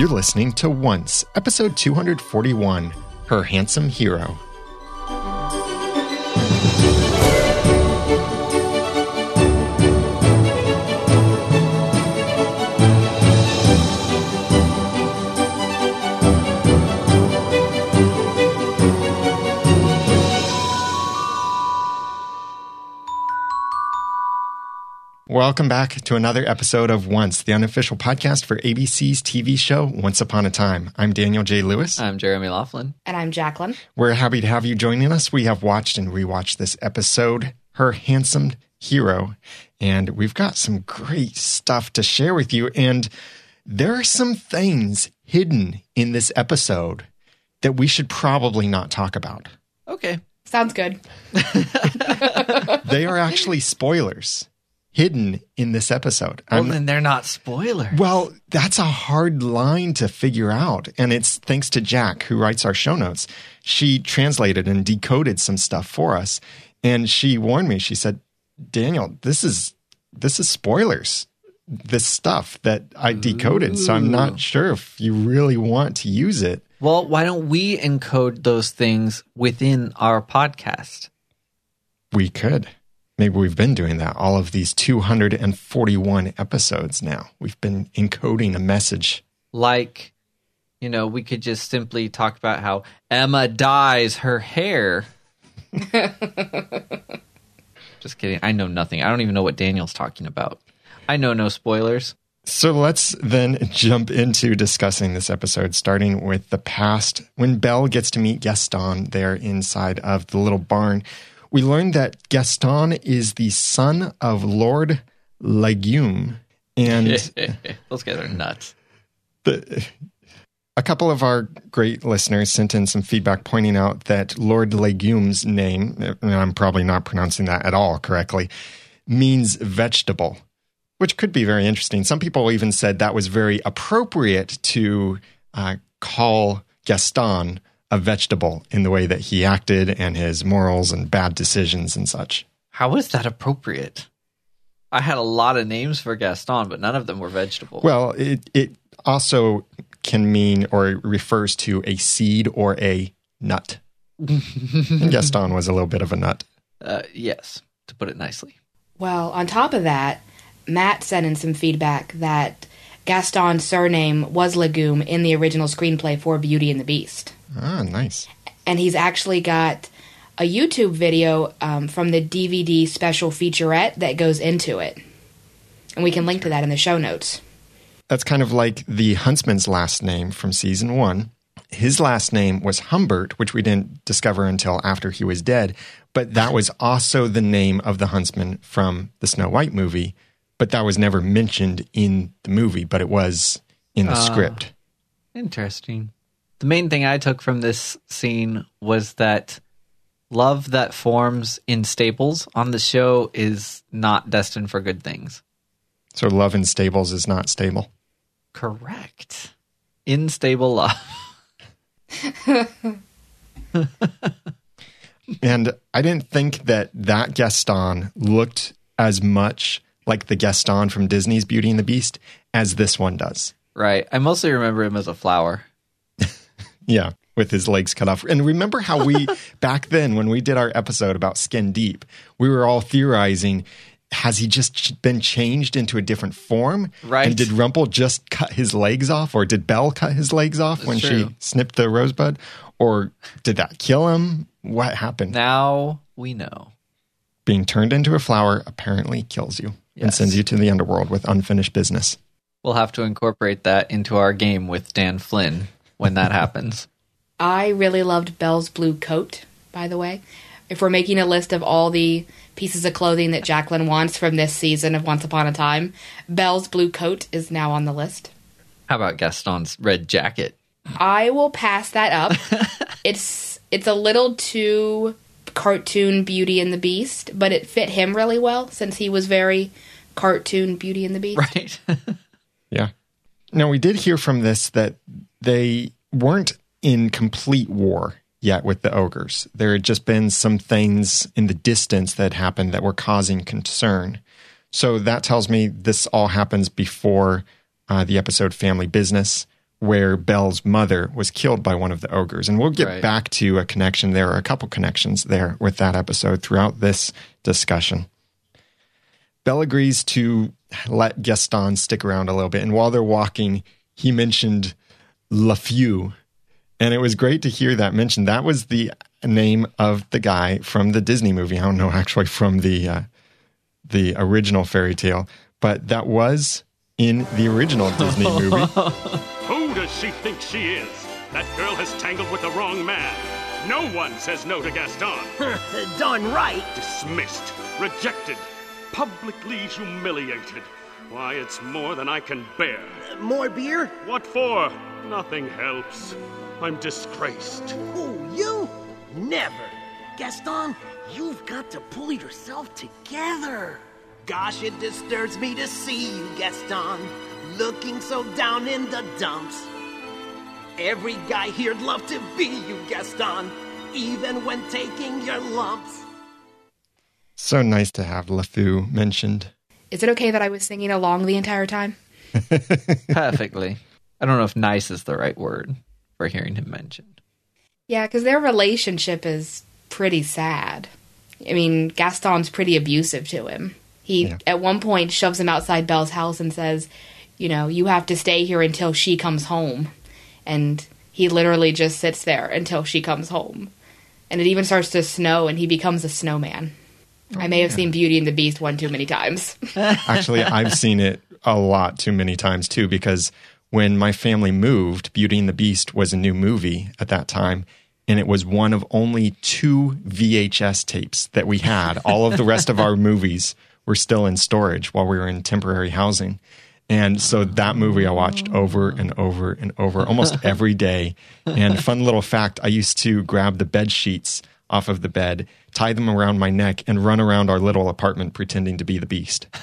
You're listening to Once, episode 241 Her Handsome Hero. Welcome back to another episode of Once, the unofficial podcast for ABC's TV show Once Upon a Time. I'm Daniel J. Lewis. I'm Jeremy Laughlin. And I'm Jacqueline. We're happy to have you joining us. We have watched and rewatched this episode, Her Handsome Hero, and we've got some great stuff to share with you. And there are some things hidden in this episode that we should probably not talk about. Okay. Sounds good. they are actually spoilers hidden in this episode. Well, I'm, then they're not spoilers. Well, that's a hard line to figure out. And it's thanks to Jack, who writes our show notes. She translated and decoded some stuff for us. And she warned me, she said, Daniel, this is this is spoilers. This stuff that I decoded. Ooh. So I'm not sure if you really want to use it. Well, why don't we encode those things within our podcast? We could. Maybe we've been doing that all of these 241 episodes now. We've been encoding a message. Like, you know, we could just simply talk about how Emma dyes her hair. just kidding. I know nothing. I don't even know what Daniel's talking about. I know no spoilers. So let's then jump into discussing this episode, starting with the past. When Belle gets to meet Gaston there inside of the little barn, we learned that Gaston is the son of Lord Legume. And those guys are nuts. The, a couple of our great listeners sent in some feedback pointing out that Lord Legume's name, and I'm probably not pronouncing that at all correctly, means vegetable, which could be very interesting. Some people even said that was very appropriate to uh, call Gaston a vegetable in the way that he acted and his morals and bad decisions and such. How is that appropriate? I had a lot of names for Gaston, but none of them were vegetable. Well, it it also can mean or refers to a seed or a nut. Gaston was a little bit of a nut. Uh, yes, to put it nicely. Well, on top of that, Matt sent in some feedback that Gaston's surname was Legume in the original screenplay for Beauty and the Beast. Ah, nice. And he's actually got a YouTube video um, from the DVD special featurette that goes into it. And we can link to that in the show notes. That's kind of like the huntsman's last name from season one. His last name was Humbert, which we didn't discover until after he was dead. But that was also the name of the huntsman from the Snow White movie. But that was never mentioned in the movie, but it was in the uh, script. Interesting the main thing I took from this scene was that love that forms in stables on the show is not destined for good things. So love in stables is not stable. Correct. Unstable love. and I didn't think that that Gaston looked as much like the Gaston from Disney's Beauty and the Beast as this one does. Right. I mostly remember him as a flower. Yeah, with his legs cut off. And remember how we, back then, when we did our episode about Skin Deep, we were all theorizing has he just been changed into a different form? Right. And did Rumple just cut his legs off, or did Belle cut his legs off That's when true. she snipped the rosebud? Or did that kill him? What happened? Now we know. Being turned into a flower apparently kills you yes. and sends you to the underworld with unfinished business. We'll have to incorporate that into our game with Dan Flynn when that happens. I really loved Belle's blue coat, by the way. If we're making a list of all the pieces of clothing that Jacqueline wants from this season of Once Upon a Time, Belle's blue coat is now on the list. How about Gaston's red jacket? I will pass that up. it's it's a little too cartoon Beauty and the Beast, but it fit him really well since he was very cartoon Beauty and the Beast. Right. yeah. Now we did hear from this that they weren't in complete war yet with the ogres. There had just been some things in the distance that happened that were causing concern. So that tells me this all happens before uh, the episode Family Business, where Belle's mother was killed by one of the ogres. And we'll get Right. back to a connection there, or a couple connections there with that episode throughout this discussion. Belle agrees to let Gaston stick around a little bit. And while they're walking, he mentioned LeFou. And it was great to hear that mentioned. That was the name of the guy from the Disney movie. I don't know actually from the uh, the original fairy tale, but that was in the original Disney movie. Who does she think she is? That girl has tangled with the wrong man. No one says no to Gaston. Darn right. Dismissed, rejected, publicly humiliated. Why, it's more than I can bear. More beer? What for? Nothing helps. I'm disgraced. Who, you? Never. Gaston, you've got to pull yourself together. Gosh, it disturbs me to see you, Gaston, looking so down in the dumps. Every guy here'd love to be you, Gaston, even when taking your lumps. so nice to have LeFou mentioned. Is it okay that I was singing along the entire time? Perfectly. I don't know if nice is the right word for hearing him mentioned. Yeah, because their relationship is pretty sad. I mean, Gaston's pretty abusive to him. He, Yeah. at one point, shoves him outside Belle's house and says, You know, you have to stay here until she comes home. And he literally just sits there until she comes home. And it even starts to snow, and he becomes a snowman. I may have oh, seen Beauty and the Beast one too many times. Actually, I've seen it a lot too many times too because when my family moved, Beauty and the Beast was a new movie at that time. And it was one of only two VHS tapes that we had. All of the rest of our movies were still in storage while we were in temporary housing. And so that movie I watched over and over and over almost every day. And fun little fact I used to grab the bed sheets off of the bed, tie them around my neck, and run around our little apartment pretending to be the beast.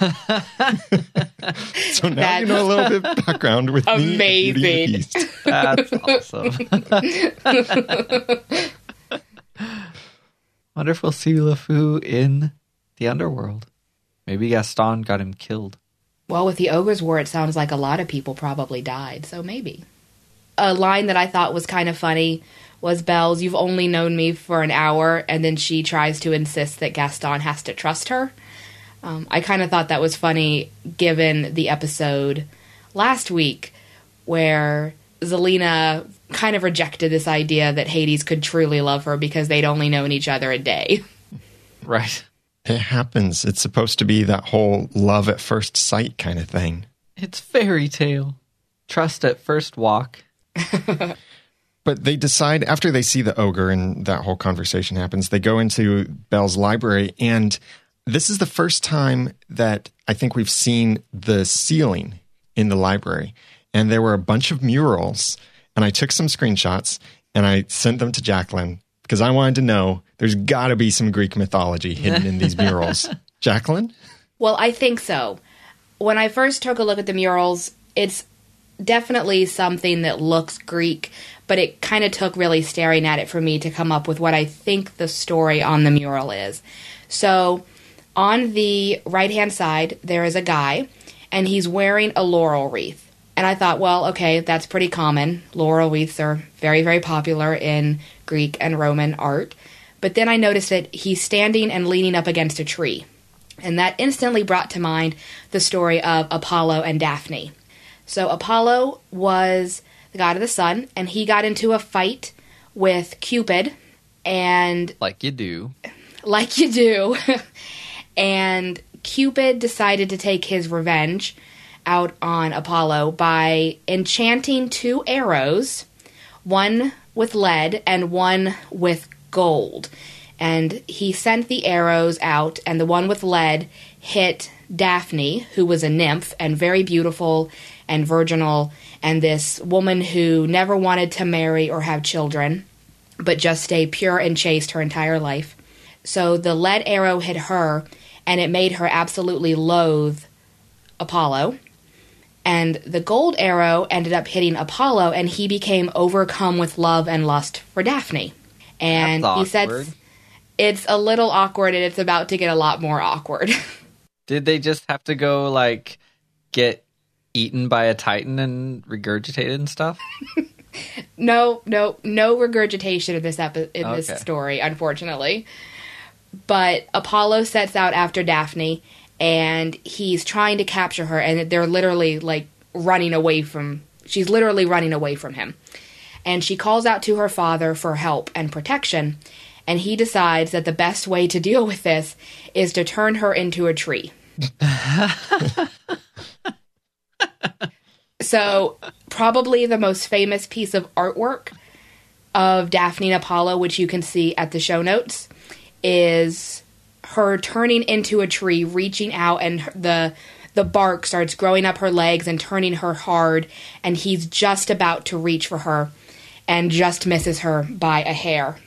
so now you know a little bit of background with me and Beauty and the Amazing. Beast. That's awesome. Wonder if we'll see LeFou in the underworld. Maybe Gaston got him killed. Well, with the Ogre's War, it sounds like a lot of people probably died, so maybe. A line that I thought was kind of funny was Belle's, You've only known me for an hour, and then she tries to insist that Gaston has to trust her. Um, I kind of thought that was funny given the episode last week where Zelena kind of rejected this idea that Hades could truly love her because they'd only known each other a day. Right. It happens. It's supposed to be that whole love at first sight kind of thing. It's fairy tale. Trust at first walk. But they decide after they see the ogre and that whole conversation happens, they go into Belle's library. And this is the first time that I think we've seen the ceiling in the library. And there were a bunch of murals. And I took some screenshots and I sent them to Jacqueline because I wanted to know there's got to be some Greek mythology hidden in these murals. Jacqueline? Well, I think so. When I first took a look at the murals, it's definitely something that looks Greek, but it kind of took really staring at it for me to come up with what I think the story on the mural is. So, on the right hand side, there is a guy, and he's wearing a laurel wreath. And I thought, well, okay, that's pretty common. Laurel wreaths are very, very popular in Greek and Roman art. But then I noticed that he's standing and leaning up against a tree. And that instantly brought to mind the story of Apollo and Daphne. So Apollo was the god of the sun, and he got into a fight with Cupid, and Like you do. like you do. and Cupid decided to take his revenge out on Apollo by enchanting two arrows, one with lead and one with gold. And he sent the arrows out, and the one with lead hit Daphne, who was a nymph and very beautiful and virginal, and this woman who never wanted to marry or have children, but just stay pure and chaste her entire life. So the lead arrow hit her, and it made her absolutely loathe Apollo. And the gold arrow ended up hitting Apollo, and he became overcome with love and lust for Daphne. And he said it's a little awkward, and it's about to get a lot more awkward. Did they just have to go like get eaten by a titan and regurgitated and stuff? No, no, no regurgitation in this epi- in Okay. this story, unfortunately. But Apollo sets out after Daphne, and he's trying to capture her, and they're literally like running away from. She's literally running away from him, and she calls out to her father for help and protection, and he decides that the best way to deal with this is to turn her into a tree. So, probably the most famous piece of artwork of Daphne and Apollo, which you can see at the show notes, is her turning into a tree, reaching out, and the the bark starts growing up her legs and turning her hard, and he's just about to reach for her, and just misses her by a hair.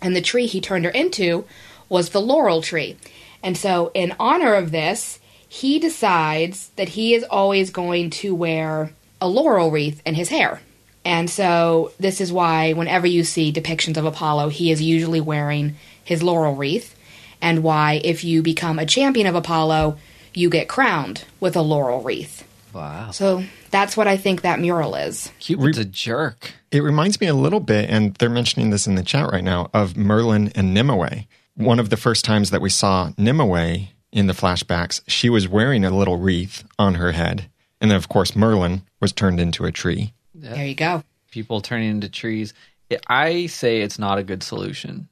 And the tree he turned her into was the laurel tree. And so, in honor of this, he decides that he is always going to wear a laurel wreath in his hair. And so, this is why, whenever you see depictions of Apollo, he is usually wearing his laurel wreath. And why, if you become a champion of Apollo, you get crowned with a laurel wreath. Wow. So, that's what I think that mural is. Cupid's a jerk. It reminds me a little bit, and they're mentioning this in the chat right now, of Merlin and Nimue. One of the first times that we saw Nimue in the flashbacks, she was wearing a little wreath on her head. And then, of course, Merlin was turned into a tree. There you go. People turning into trees. I say it's not a good solution.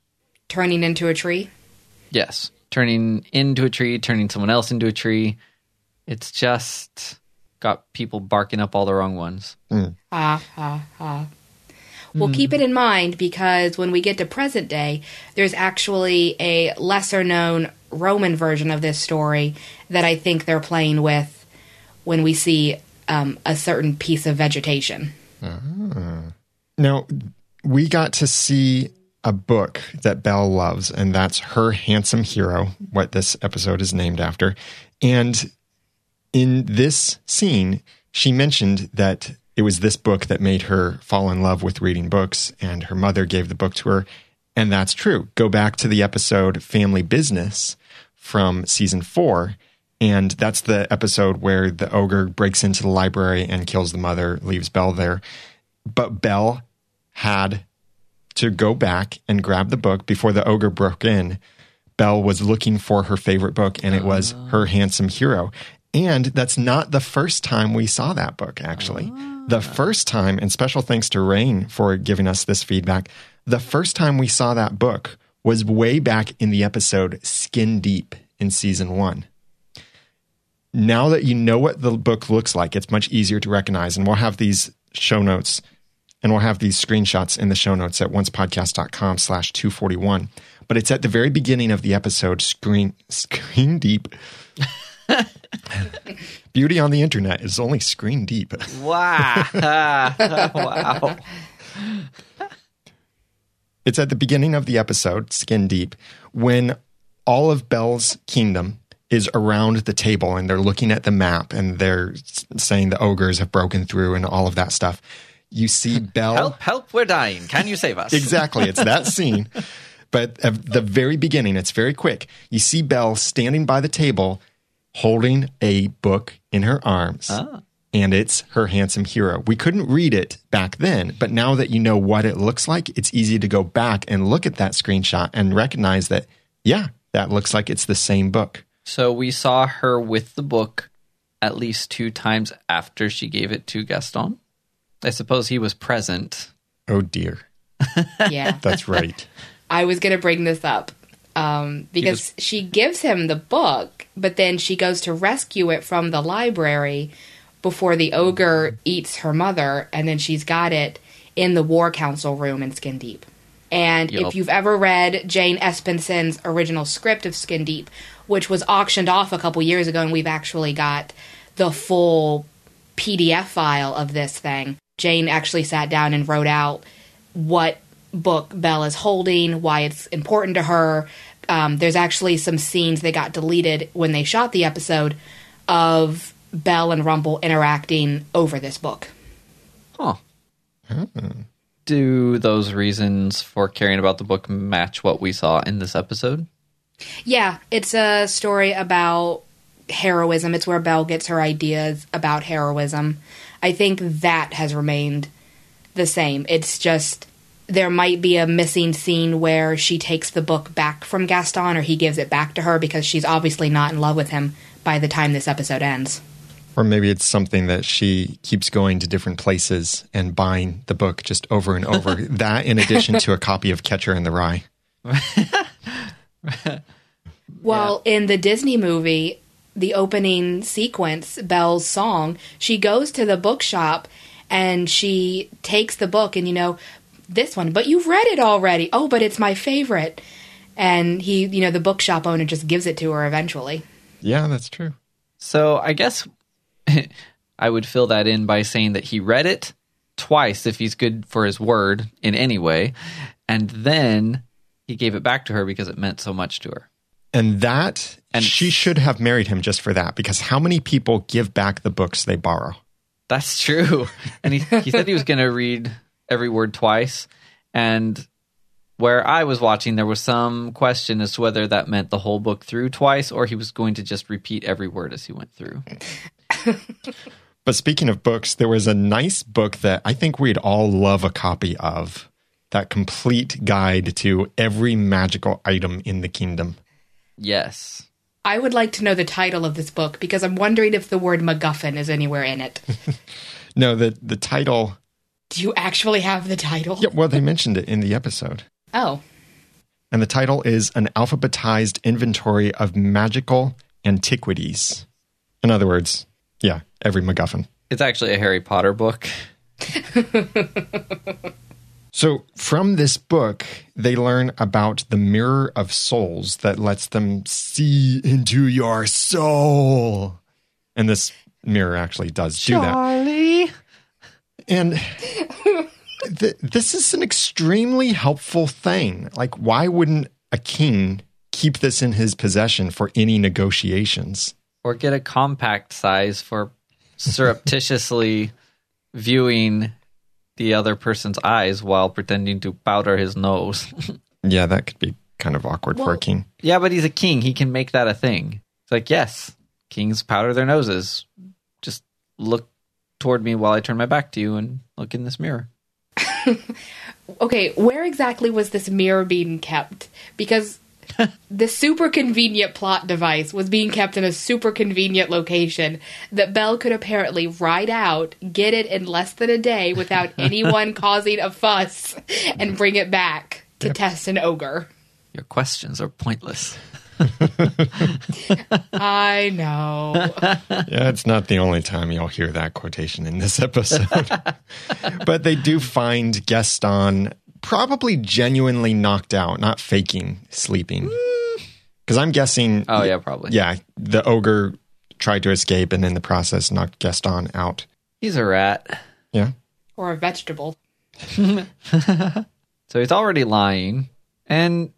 Turning into a tree. Yes. Turning into a tree, turning someone else into a tree. It's just got people barking up all the wrong ones. Mm. Ha ha ha. Well, keep it in mind because when we get to present day, there's actually a lesser known Roman version of this story that I think they're playing with when we see um, a certain piece of vegetation. Now, we got to see a book that Belle loves, and that's Her Handsome Hero, what this episode is named after. And in this scene, she mentioned that it was this book that made her fall in love with reading books, and her mother gave the book to her. And that's true. Go back to the episode Family Business from season four. And that's the episode where the ogre breaks into the library and kills the mother, leaves Belle there. But Belle had to go back and grab the book before the ogre broke in. Belle was looking for her favorite book, and it was ah. Her Handsome Hero. And that's not the first time we saw that book, actually. The ah. first time, and special thanks to Rain for giving us this feedback, the first time we saw that book was way back in the episode Skin Deep in season one. Now that you know what the book looks like, it's much easier to recognize. And we'll have these show notes and we'll have these screenshots in the show notes at oncepodcast.com slash 241 but it's at the very beginning of the episode screen screen deep beauty on the internet is only screen deep Wow. wow. It's at the beginning of the episode skin deep when all of belle's kingdom is around the table and they're looking at the map and they're saying the ogres have broken through and all of that stuff you see belle Help, help, we're dying. Can you save us? Exactly. It's that scene. But at the very beginning, it's very quick. You see Belle standing by the table holding a book in her arms. Ah. And it's her handsome hero. We couldn't read it back then, but now that you know what it looks like, it's easy to go back and look at that screenshot and recognize that, yeah, that looks like it's the same book. So we saw her with the book at least two times after she gave it to Gaston. I suppose he was present. Oh dear. Yeah. That's right. I was going to bring this up um, because she gives him the book, but then she goes to rescue it from the library before the ogre eats her mother, and then she's got it in the War Council room in Skin Deep. And Yup. if you've ever read Jane Espenson's original script of Skin Deep, which was auctioned off a couple years ago, and we've actually got the full PDF file of this thing, Jane actually sat down and wrote out what book Belle is holding, why it's important to her. Um, there's actually some scenes that got deleted when they shot the episode of Belle and Rumple interacting over this book. Huh. Hmm. Do those reasons for caring about the book match what we saw in this episode? Yeah, it's a story about heroism. It's where Belle gets her ideas about heroism. I think that has remained the same. It's just there might be a missing scene where she takes the book back from Gaston or he gives it back to her because she's obviously not in love with him by the time this episode ends. Or maybe it's something that she keeps going to different places and buying the book just over and over. that in addition to a copy of Catcher in the Rye. Well, in the Disney movie, the opening sequence, Belle's song, she goes to the bookshop and she takes the book and you know, this one, but you've read it already. Oh, but it's my favorite. And he, you know, the bookshop owner just gives it to her eventually. Yeah, that's true. So I guess I would fill that in by saying that he read it twice if he's good for his word in any way, and then he gave it back to her because it meant so much to her. And that, And- she should have married him just for that, because how many people give back the books they borrow? That's true. And he, he said he was going to read every word twice. And where I was watching, there was some question as to whether that meant the whole book through twice or he was going to just repeat every word as he went through. But speaking of books, there was a nice book that I think we'd all love a copy of. That complete guide to every magical item in the kingdom. Yes. I would like to know the title of this book because I'm wondering if the word MacGuffin is anywhere in it. No, the the title. Do you actually have the title? Yeah, well, they mentioned it in the episode, Oh, and the title is an alphabetized inventory of magical antiquities. In other words, yeah, every MacGuffin. It's actually a Harry Potter book. So, from this book, they learn about the mirror of souls that lets them see into your soul. And this mirror actually does do that. Charlie. And th- this is an extremely helpful thing. Like, why wouldn't a king keep this in his possession for any negotiations? Or get a compact size for surreptitiously viewing the other person's eyes while pretending to powder his nose. Yeah, that could be kind of awkward for a king. yeah, but he's a king. He can make that a thing. It's like, yes, kings powder their noses. Just look toward me while I turn my back to you and look in this mirror. okay. Where exactly was this mirror being kept? Because the super convenient plot device was being kept in a super convenient location that Belle could apparently ride out, get it in less than a day without anyone causing a fuss, and bring it back to test an ogre. Your questions are pointless. I know. Yeah, it's not the only time you'll hear that quotation in this episode. but they do find Gaston probably genuinely knocked out, not faking sleeping. Because I'm guessing. Oh, yeah, probably. Yeah, the ogre tried to escape and in the process knocked Gaston out. He's a rat. Yeah. or a vegetable. So he's already lying. And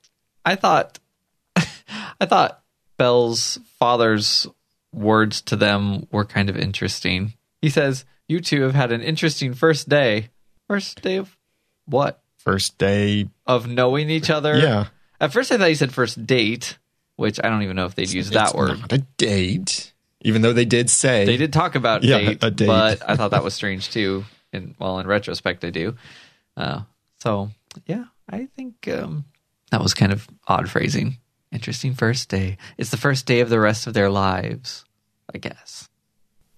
I thought I thought Belle's father's words to them were kind of interesting. He says, You two have had an interesting first day. First day of what? First day. Of knowing each other? Yeah. At first I thought you said first date, which I don't even know if they'd use that It's word. Not a date. Even though they did say. They did talk about Yeah, date, a date. but I thought that was strange too. And well, in retrospect, I do. Uh, so yeah, I think um, that was kind of odd phrasing. Interesting first day. It's the first day of the rest of their lives, I guess.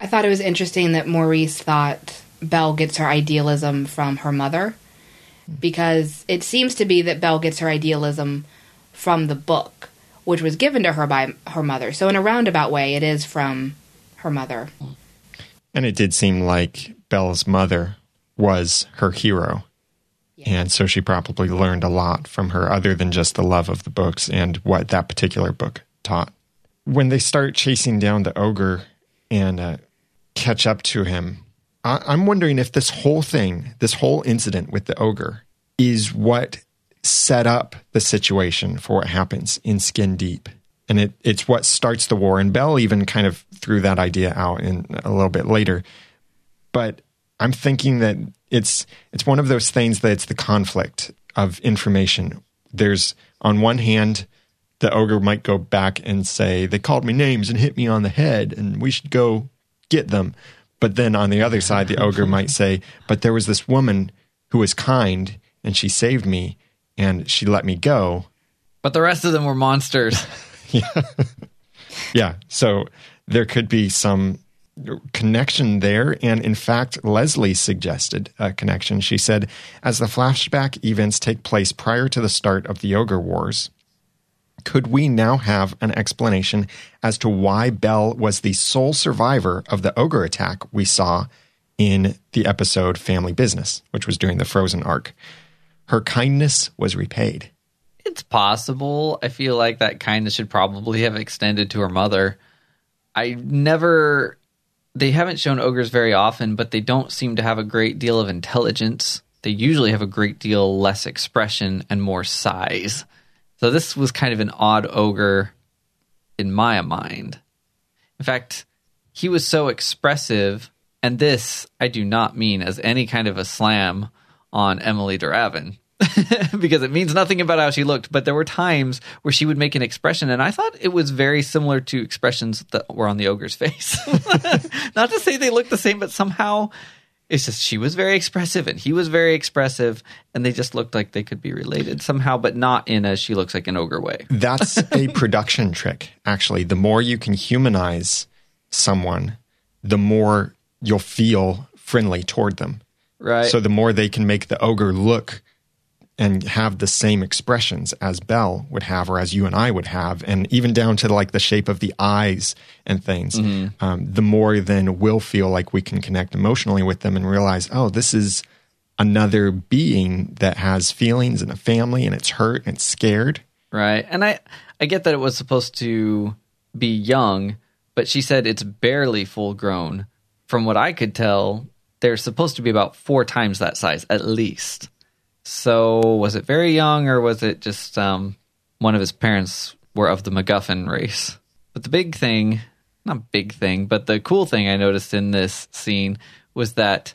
I thought it was interesting that Maurice thought Belle gets her idealism from her mother because it seems to be that Belle gets her idealism from the book, which was given to her by her mother. So, in a roundabout way, it is from her mother. And it did seem like Belle's mother was her hero. And so she probably learned a lot from her, other than just the love of the books and what that particular book taught. When they start chasing down the ogre and uh, catch up to him, I- I'm wondering if this whole thing, this whole incident with the ogre, is what set up the situation for what happens in Skin Deep. And it, it's what starts the war. And Belle even kind of threw that idea out in a little bit later. But I'm thinking that it's it's one of those things that it's the conflict of information. There's on one hand the ogre might go back and say, They called me names and hit me on the head, and we should go get them. But then on the other side, the ogre might say, But there was this woman who was kind, and she saved me, and she let me go. But the rest of them were monsters. Yeah. Yeah. So there could be some connection there. And in fact, Leslie suggested a connection. She said, as the flashback events take place prior to the start of the Ogre Wars, could we now have an explanation as to why Belle was the sole survivor of the ogre attack we saw in the episode Family Business, which was during the Frozen arc? Her kindness was repaid. It's possible. I feel like that kindness should probably have extended to her mother. I never. They haven't shown ogres very often, but they don't seem to have a great deal of intelligence. They usually have a great deal less expression and more size. So this was kind of an odd ogre in my mind. In fact, he was so expressive, and this I do not mean as any kind of a slam on Emilie de Ravin. because it means nothing about how she looked, but there were times where she would make an expression, and I thought it was very similar to expressions that were on the ogre's face. Not to say they looked the same, but somehow it's just she was very expressive and he was very expressive, and they just looked like they could be related somehow, but not in a she looks like an ogre way. That's a production trick, actually. The more you can humanize someone, the more you'll feel friendly toward them. Right. So the more they can make the ogre look and have the same expressions as Belle would have, or as you and I would have, and even down to like the shape of the eyes and things, um, the more then we'll feel like we can connect emotionally with them and realize, oh, this is another being that has feelings and a family and it's hurt and it's scared. Right. And I I get that it was supposed to be young, but she said it's barely full grown. From what I could tell, they're supposed to be about four times that size at least. So was it very young or was it just um, one of his parents were of the MacGuffin race? But the big thing, not big thing, but the cool thing I noticed in this scene was that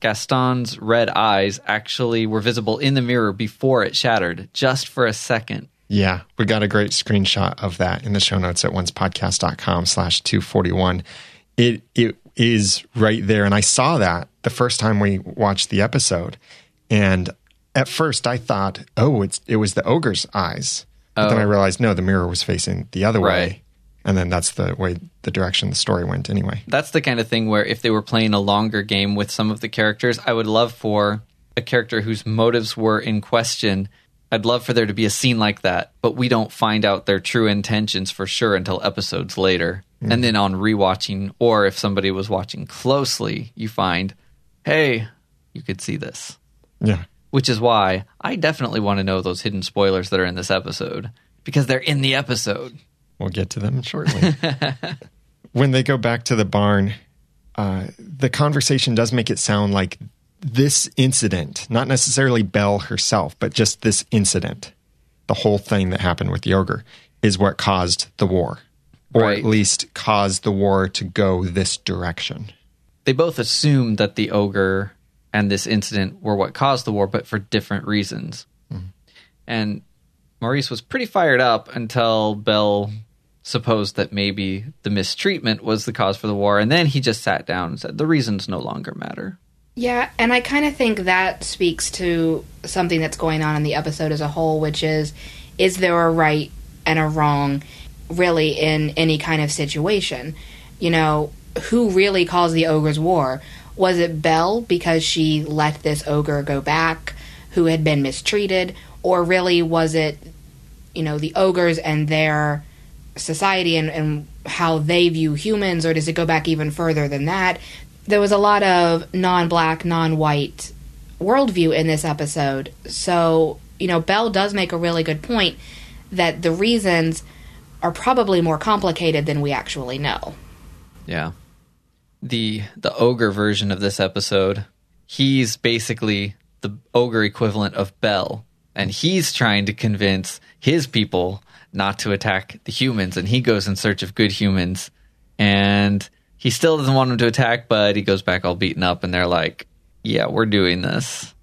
Gaston's red eyes actually were visible in the mirror before it shattered, just for a second. Yeah, we got a great screenshot of that in the show notes at oncepodcast.com slash 241. It, it is right there. And I saw that the first time we watched the episode. And at first I thought, oh, it's, it was the ogre's eyes. But then I oh. realized, no, the mirror was facing the other Right. way. And then that's the way, the direction the story went anyway. That's the kind of thing where if they were playing a longer game with some of the characters, I would love for a character whose motives were in question. I'd love for there to be a scene like that, but we don't find out their true intentions for sure until episodes later. And mm-hmm. then on rewatching, or if somebody was watching closely, you find, hey, you could see this. Yeah. Which is why I definitely want to know those hidden spoilers that are in this episode because they're in the episode. We'll get to them shortly. when they go back to the barn, uh, the conversation does make it sound like this incident, not necessarily Belle herself, but just this incident, the whole thing that happened with the ogre, is what caused the war, or Right. at least caused the war to go this direction. they both assume that the ogre and this incident were what caused the war, but for different reasons. Mm-hmm. And Maurice was pretty fired up until Belle supposed that maybe the mistreatment was the cause for the war, and then he just sat down and said the reasons no longer matter. Yeah, and I kind of think that speaks to something that's going on in the episode as a whole, which is is there a right and a wrong really in any kind of situation? You know, who really caused the ogre's war? Was it Belle because she let this ogre go back who had been mistreated? Or really was it, you know, the ogres and their society and, and how they view humans, or does it go back even further than that? There was a lot of non black, non white worldview in this episode. So, you know, Belle does make a really good point that the reasons are probably more complicated than we actually know. Yeah. The the ogre version of this episode, he's basically the ogre equivalent of Belle, and he's trying to convince his people not to attack the humans, and he goes in search of good humans, and he still doesn't want them to attack, but he goes back all beaten up, and they're like, "Yeah, we're doing this."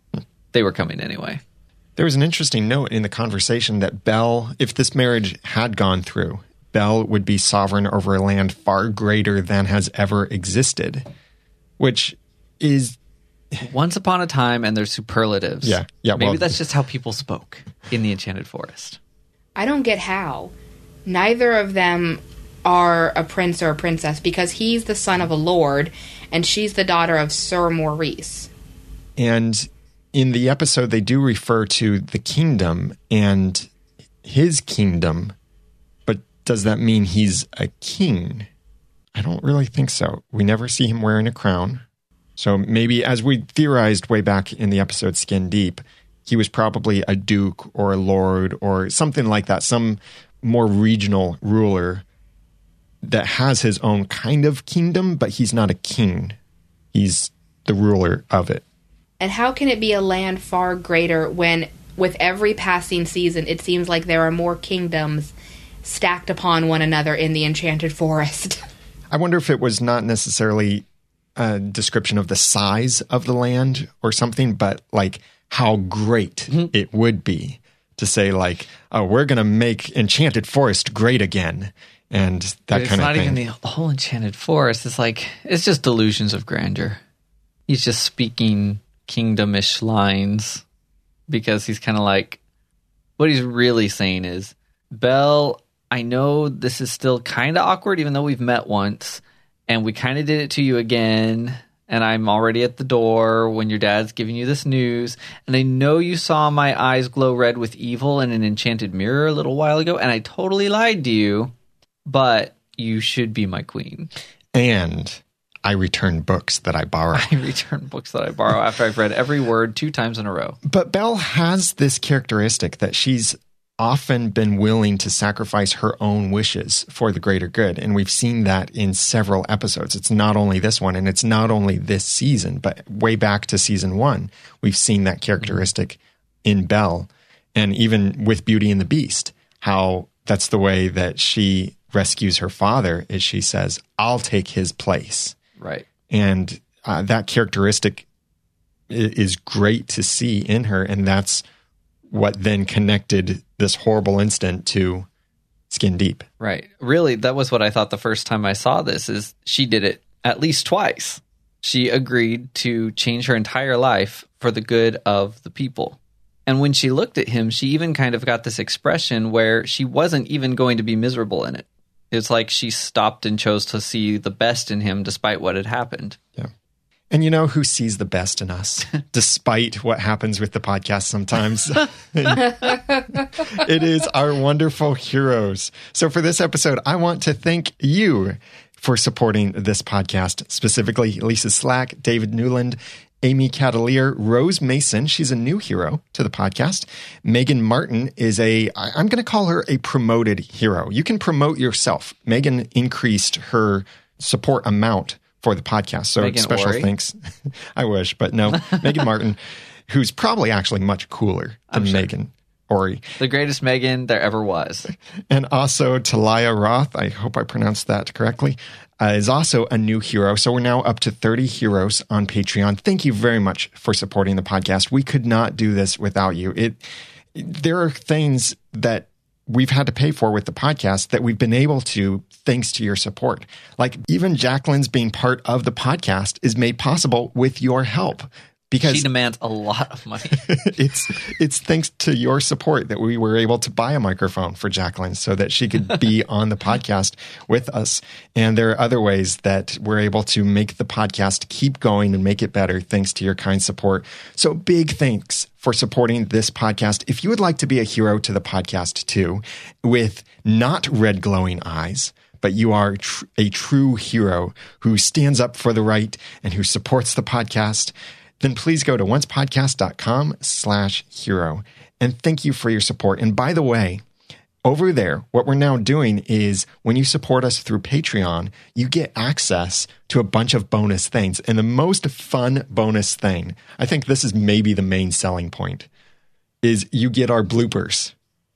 They were coming anyway. There was an interesting note in the conversation that Belle, if this marriage had gone through, Belle would be sovereign over a land far greater than has ever existed, which is Once upon a time, and there's superlatives. Yeah, yeah, Maybe well- that's just how people spoke in the Enchanted Forest. I don't get how. Neither of them are a prince or a princess because he's the son of a lord and she's the daughter of Sir Maurice. And in the episode, they do refer to the kingdom and his kingdom, but does that mean he's a king? I don't really think so. We never see him wearing a crown. So maybe, as we theorized way back in the episode Skin Deep, he was probably a duke or a lord or something like that, some more regional ruler that has his own kind of kingdom, but he's not a king. He's the ruler of it. And how can it be a land far greater when, with every passing season, it seems like there are more kingdoms stacked upon one another in the Enchanted Forest? I wonder if it was not necessarily a description of the size of the land or something, but like how great mm-hmm. it would be to say, like, oh, we're going to make Enchanted Forest great again. And that kind of thing. not even the whole Enchanted Forest. It's like, it's just delusions of grandeur. He's just speaking kingdomish lines because he's kind of like, what he's really saying is, Belle, I know this is still kind of awkward, even though we've met once, and we kind of did it to you again. And I'm already at the door when your dad's giving you this news. And I know you saw my eyes glow red with evil in an enchanted mirror a little while ago, and I totally lied to you, but you should be my queen. and I return books that I borrow. I return books that I borrow after I've read every word two times in a row. But Belle has this characteristic that she's often been willing to sacrifice her own wishes for the greater good. And we've seen that in several episodes. It's not only this one, and it's not only this season, but way back to season one, we've seen that characteristic in Belle. And even with Beauty and the Beast, how that's the way that she rescues her father is she says, I'll take his place Right. and uh, that characteristic is great to see in her and that's what then connected this horrible instant to skin deep Right. Really, that was what I thought the first time I saw this is she did it at least twice. She agreed to change her entire life for the good of the people. And when she looked at him, she even kind of got this expression where she wasn't even going to be miserable in it. It's like she stopped and chose to see the best in him despite what had happened. yeah and you know who sees the best in us despite what happens with the podcast sometimes it is our wonderful heroes so for this episode i want to thank you for supporting this podcast specifically lisa slack david newland Amy Catalier, Rose Mason, she's a new hero to the podcast. Megan Martin is a, I'm going to call her a promoted hero. You can promote yourself. Megan increased her support amount for the podcast. So Megan special Ory? thanks. I wish, but no, Megan Martin, who's probably actually much cooler than Meghan Ory. The greatest Megan there ever was. And also Talia Roth, I hope I pronounced that correctly, uh, is also a new hero. So we're now up to 30 heroes on Patreon. Thank you very much for supporting the podcast. We could not do this without you. It there are things that we've had to pay for with the podcast that we've been able to thanks to your support. Like even Jacqueline's being part of the podcast is made possible with your help. Because She demands a lot of money. it's it's thanks to your support that we were able to buy a microphone for Jacqueline so that she could be on the podcast with us. And there are other ways that we're able to make the podcast keep going and make it better thanks to your kind support. So big thanks for supporting this podcast. If you would like to be a hero to the podcast too, with not red glowing eyes, but you are tr- a true hero who stands up for the right and who supports the podcast, then please go to oncepodcast.com slash hero. And thank you for your support. And by the way, over there, what we're now doing is when you support us through Patreon, you get access to a bunch of bonus things. And the most fun bonus thing, I think this is maybe the main selling point, is you get our bloopers.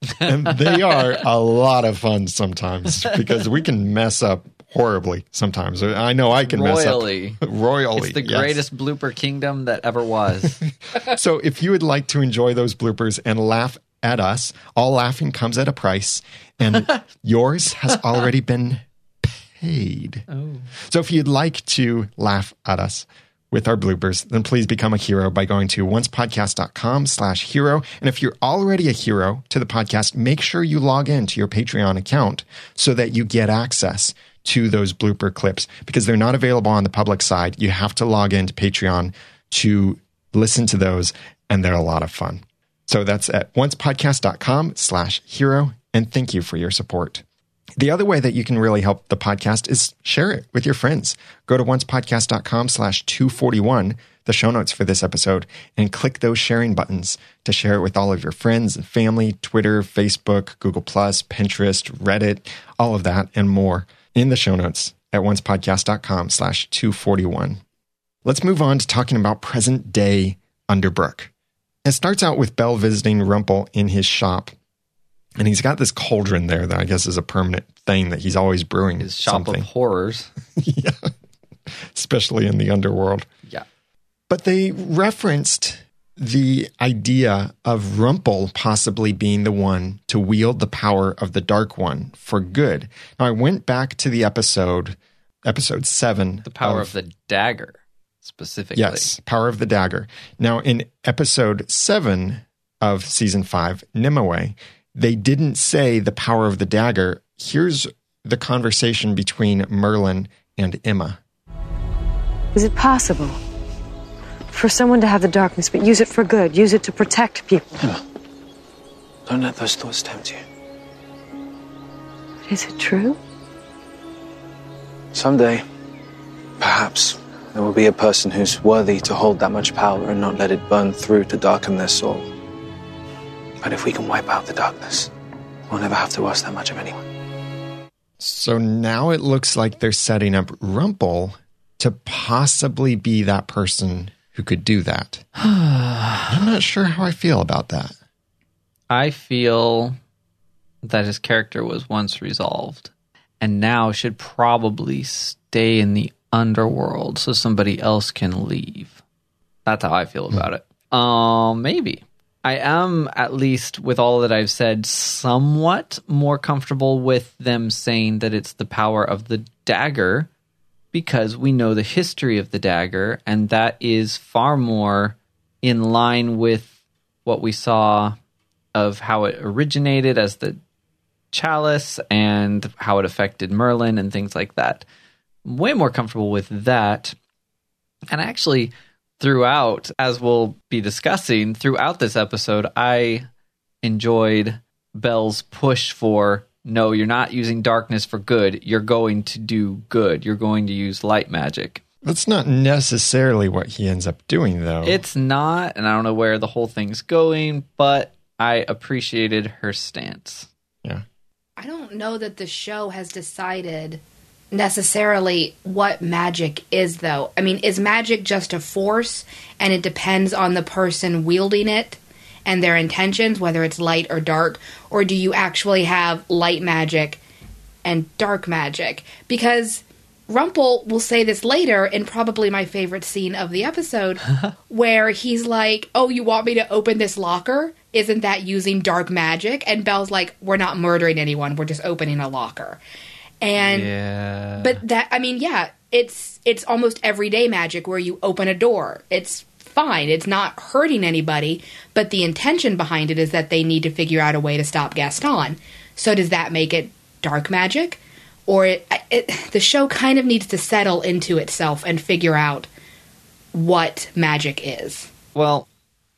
and they are a lot of fun sometimes because we can mess up horribly sometimes. I know I can Royally. mess up royally. It's the yes. greatest blooper kingdom that ever was. So if you would like to enjoy those bloopers and laugh at us, all laughing comes at a price, and yours has already been paid. Oh. So if you'd like to laugh at us with our bloopers, then please become a hero by going to oncepodcast.com slash hero. And if you're already a hero to the podcast, make sure you log in to your Patreon account so that you get access to those blooper clips because they're not available on the public side. You have to log into Patreon to listen to those, and they're a lot of fun. So that's at oncepodcast.com slash hero. And thank you for your support. The other way that you can really help the podcast is share it with your friends. Go to oncepodcast.com slash 241, the show notes for this episode, and click those sharing buttons to share it with all of your friends and family, Twitter, Facebook, Google Plus, Pinterest, Reddit, all of that and more in the show notes at oncepodcast.com slash 241. Let's move on to talking about present day Underbrook. It starts out with Belle visiting Rumple in his shop. And he's got this cauldron there that I guess is a permanent thing that he's always brewing His shop something, of horrors. yeah. especially in the underworld. Yeah. But they referenced the idea of Rumple possibly being the one to wield the power of the Dark One for good. Now, I went back to the episode, episode seven. The power of, the dagger, specifically. Yes, Power of the Dagger. Now, in episode seven of season five, Nimue, they didn't say the power of the dagger. Here's the conversation between Merlin and Emma. Is it possible for someone to have the darkness but use it for good, use it to protect people? Emma, Don't let those thoughts tempt you. But Is it true? Someday, perhaps, there will be a person who's worthy to hold that much power and not let it burn through to darken their soul. But if we can wipe out the darkness, we'll never have to ask that much of anyone. So now it looks like they're setting up Rumple to possibly be that person who could do that. I'm not sure how I feel about that. I feel that his character was once resolved and now should probably stay in the underworld so somebody else can leave. That's how I feel about it. Um, maybe. I am, at least with all that I've said, somewhat more comfortable with them saying that it's the power of the dagger because we know the history of the dagger, and that is far more in line with what we saw of how it originated as the chalice and how it affected Merlin and things like that. I'm Way more comfortable with that. And actually, throughout, as we'll be discussing throughout this episode, I enjoyed Belle's push for no, you're not using darkness for good. You're going to do good. You're going to use light magic. That's not necessarily what he ends up doing, though. It's not, and I don't know where the whole thing's going, but I appreciated her stance. yeah. I don't know that the show has decided necessarily what magic is, though. I mean, is magic just a force and it depends on the person wielding it and their intentions, whether it's light or dark? Or do you actually have light magic and dark magic? Because Rumple will say this later in probably my favorite scene of the episode, where he's like, Oh, you want me to open this locker? Isn't that using dark magic? And Belle's like, We're not murdering anyone, we're just opening a locker. And Yeah. but that I mean, yeah, it's it's almost everyday magic where you open a door. It's fine. It's not hurting anybody, but the intention behind it is that they need to figure out a way to stop Gaston. So does that make it dark magic? Or it, it the show kind of needs to settle into itself and figure out what magic is. Well,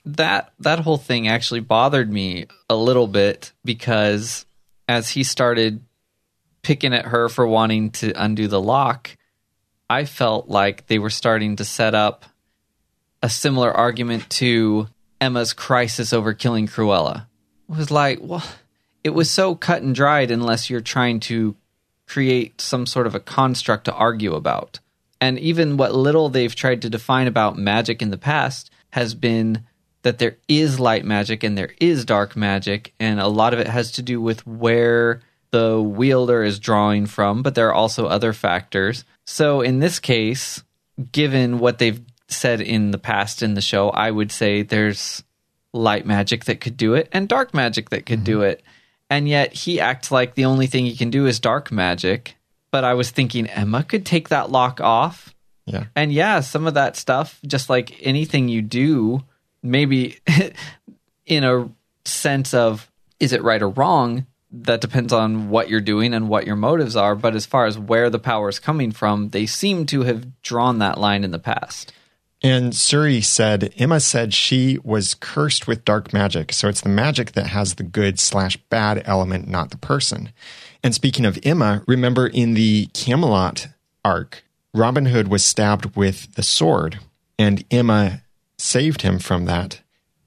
that that whole thing actually bothered me a little bit because as he started picking at her for wanting to undo the lock, I felt like they were starting to set up a similar argument to Emma's crisis over killing Cruella. It was like, well, it was so cut and dried unless you're trying to create some sort of a construct to argue about. And even what little they've tried to define about magic in the past has been that there is light magic and there is dark magic, and a lot of it has to do with where the the wielder is drawing from, but there are also other factors. So in this case, given what they've said in the past in the show, I would say there's light magic that could do it and dark magic that could do mm-hmm. it. And yet he acts like the only thing he can do is dark magic. But I was thinking Emma could take that lock off. Yeah. And yeah, some of that stuff, just like anything you do, maybe in a sense of is it right or wrong, that depends on what you're doing and what your motives are. But as far as where the power is coming from, they seem to have drawn that line in the past. And Suri said, Emma said she was cursed with dark magic. So it's the magic that has the good slash bad element, not the person. And speaking of Emma, remember in the Camelot arc, Robin Hood was stabbed with the sword, and Emma saved him from that.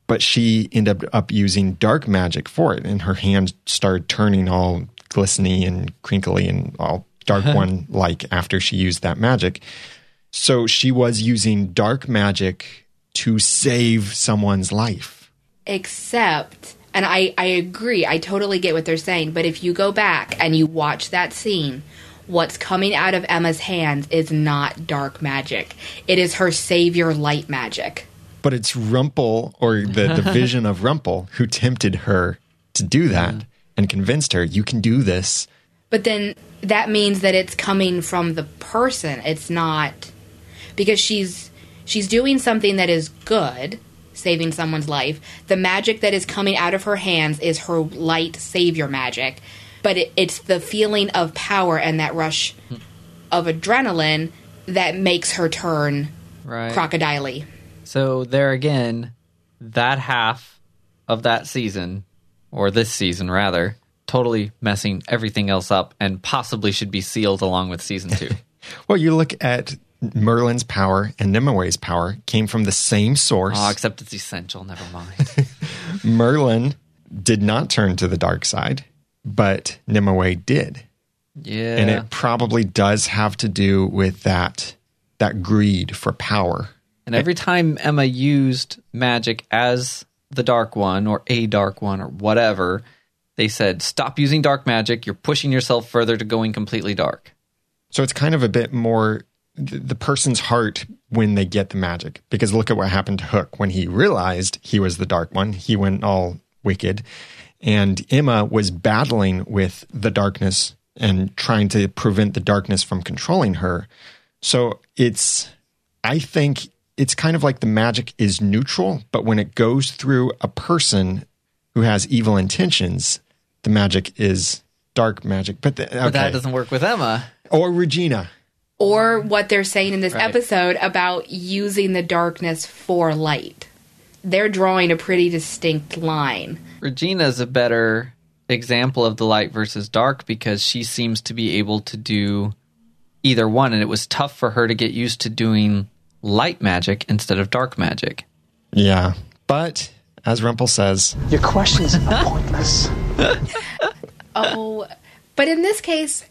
But she ended up using dark magic for it, and her hand started turning all glistening and crinkly and all dark one like after she used that magic. So she was using dark magic to save someone's life. Except, and I, I agree, I totally get what they're saying, but if you go back and you watch that scene, what's coming out of Emma's hands is not dark magic. It is her savior light magic. But it's Rumple or the, the vision of Rumple who tempted her to do that and convinced her, you can do this. But then that means that it's coming from the person. It's not because she's she's doing something that is good, saving someone's life. The magic that is coming out of her hands is her light savior magic. But it, it's the feeling of power and that rush hmm. of adrenaline that makes her turn Right. crocodile So there again, that half of that season, or this season rather, totally messing everything else up and possibly should be sealed along with season two. Well, you look at Merlin's power and Nimue power came from the same source. oh, except it's essential. Never mind. Merlin did not turn to the dark side, but Nimue did. Yeah. And it probably does have to do with that that greed for power. And every time Emma used magic as the dark one or a dark one or whatever, they said, stop using dark magic. You're pushing yourself further to going completely dark. So it's kind of a bit more the person's heart when they get the magic. Because look at what happened to Hook when he realized he was the dark one. He went all wicked. And Emma was battling with the darkness and trying to prevent the darkness from controlling her. So it's, I think it's kind of like the magic is neutral, but when it goes through a person who has evil intentions, the magic is dark magic. But, the, okay. But that doesn't work with Emma. or Regina. Or what they're saying in this Right. episode about using the darkness for light. They're drawing a pretty distinct line. Regina's a better example of the light versus dark because she seems to be able to do either one, and it was tough for her to get used to doing light magic instead of dark magic. Yeah. But as Rumple says, Your questions are pointless. Oh, but in this case,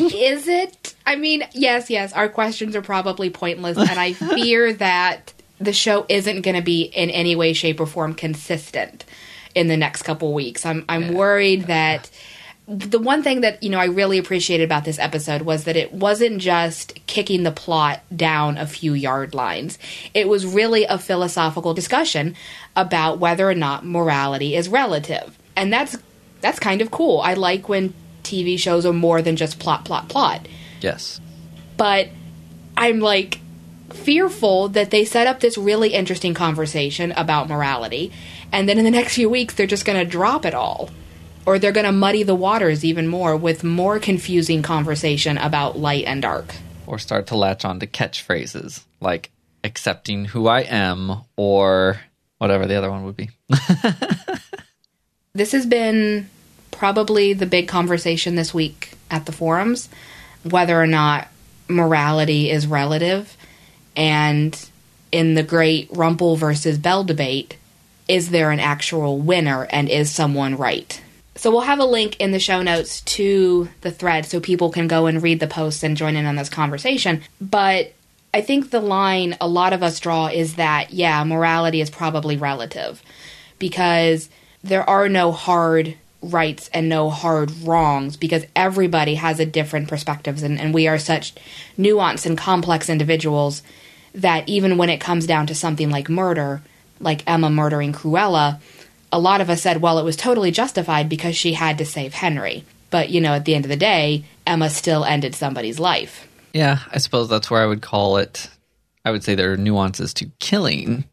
is it? I mean, yes, yes, our questions are probably pointless, and I fear that the show isn't going to be in any way, shape, or form consistent in the next couple weeks. I'm I'm worried that the one thing that you know I really appreciated about this episode was that it wasn't just kicking the plot down a few yard lines. It was really a philosophical discussion about whether or not morality is relative. And that's that's kind of cool. I like when TV shows are more than just plot plot plot. Yes. But I'm like fearful that they set up this really interesting conversation about morality and then in the next few weeks they're just going to drop it all or they're going to muddy the waters even more with more confusing conversation about light and dark. Or start to latch on to catchphrases like accepting who I am or whatever the other one would be. This has been probably the big conversation this week at the forums whether or not morality is relative. And in the great Rumple versus Belle debate, is there an actual winner and is someone right? So we'll have a link in the show notes to the thread so people can go and read the posts and join in on this conversation. But I think the line a lot of us draw is that, yeah, morality is probably relative because there are no hard rights and no hard wrongs because everybody has a different perspectives and, and we are such nuanced and complex individuals that even when it comes down to something like murder, like Emma murdering Cruella, a lot of us said, well, it was totally justified because she had to save Henry. But, you know, at the end of the day, Emma still ended somebody's life. Yeah, I suppose that's where I would call it. I would say there are nuances to killing.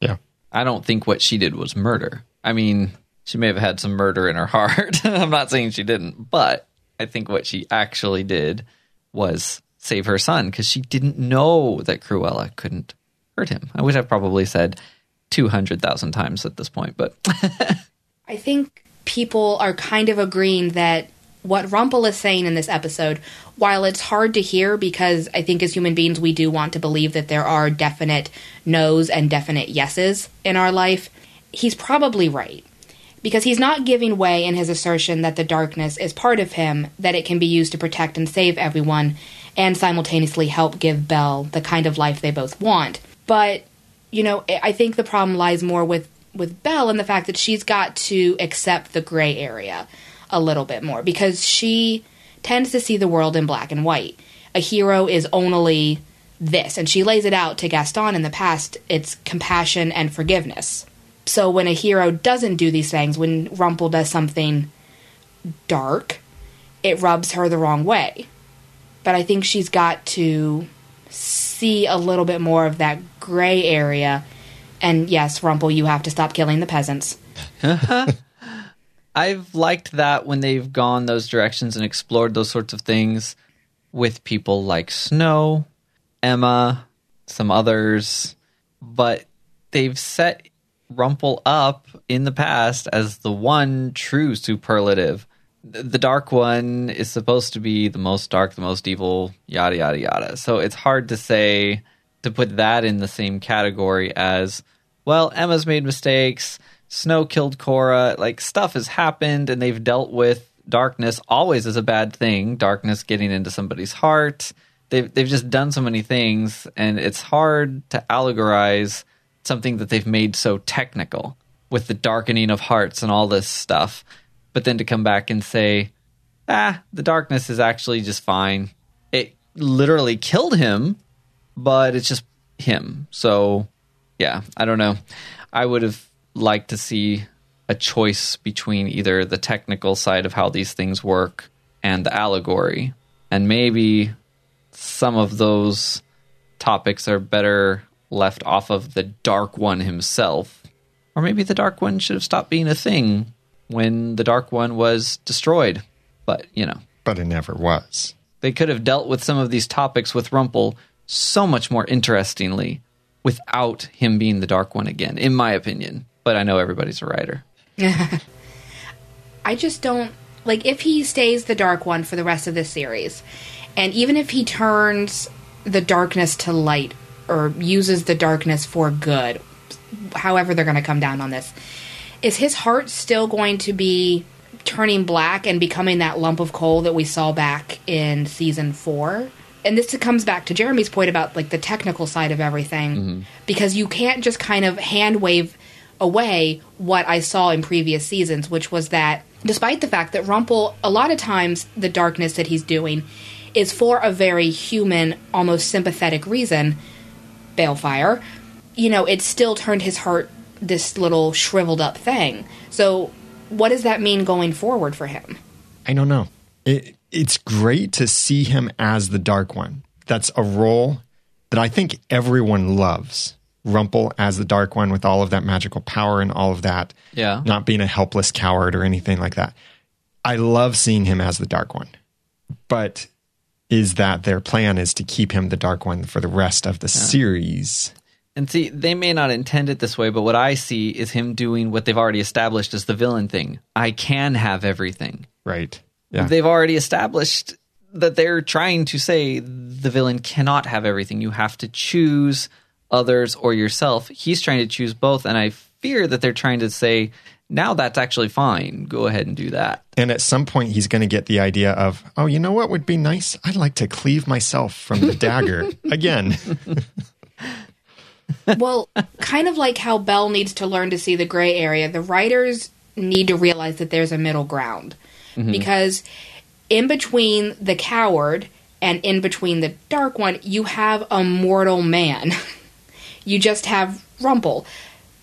Yeah. I don't think what she did was murder. I mean, she may have had some murder in her heart. I'm not saying she didn't, but I think what she actually did was save her son because she didn't know that Cruella couldn't hurt him. I wish I probably said 200,000 times at this point, but I think people are kind of agreeing that what Rumple is saying in this episode, while it's hard to hear because I think as human beings we do want to believe that there are definite no's and definite yeses in our life, he's probably right. Because he's not giving way in his assertion that the darkness is part of him, that it can be used to protect and save everyone, and simultaneously help give Belle the kind of life they both want. But, you know, I think the problem lies more with, with Belle and the fact that she's got to accept the gray area a little bit more because she tends to see the world in black and white. A hero is only this, and she lays it out to Gaston in the past it's compassion and forgiveness. So when a hero doesn't do these things, when Rumple does something dark, it rubs her the wrong way. But I think she's got to see a little bit more of that gray area. And yes, Rumple, you have to stop killing the peasants. I've liked that when they've gone those directions and explored those sorts of things with people like Snow, Emma, some others, but they've set Rumple up in the past as the one true superlative. The dark one is supposed to be the most dark, the most evil, yada, yada, yada. So it's hard to say to put that in the same category as, well, Emma's made mistakes. Snow killed Cora. Like stuff has happened, and they've dealt with darkness. Always is a bad thing. Darkness getting into somebody's heart. They've they've just done so many things, and it's hard to allegorize something that they've made so technical with the darkening of hearts and all this stuff. But then to come back and say, ah, the darkness is actually just fine. It literally killed him, but it's just him. So, yeah, I don't know. I would have liked to see a choice between either the technical side of how these things work and the allegory. And maybe some of those topics are better left off of the Dark One himself. Or maybe the Dark One should have stopped being a thing when the Dark One was destroyed. But, you know. But it never was. They could have dealt with some of these topics with Rumple so much more interestingly without him being the Dark One again, in my opinion. But I know everybody's a writer. I just don't like if he stays the dark one for the rest of this series, and even if he turns the darkness to light or uses the darkness for good, however they're going to come down on this, is his heart still going to be turning black and becoming that lump of coal that we saw back in season four? And this comes back to Jeremy's point about like the technical side of everything, mm-hmm. because you can't just kind of hand wave away what I saw in previous seasons, which was that despite the fact that Rumple, a lot of times the darkness that he's doing is for a very human, almost sympathetic reason, balefire, you know, it still turned his heart this little shriveled up thing. So, what does that mean going forward for him? I don't know. It, it's great to see him as the Dark One. That's a role that I think everyone loves. Rumple as the Dark One with all of that magical power and all of that. Yeah. Not being a helpless coward or anything like that. I love seeing him as the Dark One. But is that their plan is to keep him the Dark One for the rest of the series? And see, they may not intend it this way, but what I see is him doing what they've already established as the villain thing. I can have everything. Right. Yeah. They've already established that they're trying to say the villain cannot have everything. You have to choose others or yourself. He's trying to choose both, and I fear that they're trying to say, now that's actually fine. Go ahead and do that. And at some point, he's going to get the idea of, oh, you know what would be nice? I'd like to cleave myself from the dagger again. well, kind of like how Belle needs to learn to see the gray area, the writers need to realize that there's a middle ground mm-hmm. because in between the coward and in between the dark one, you have a mortal man. you just have Rumple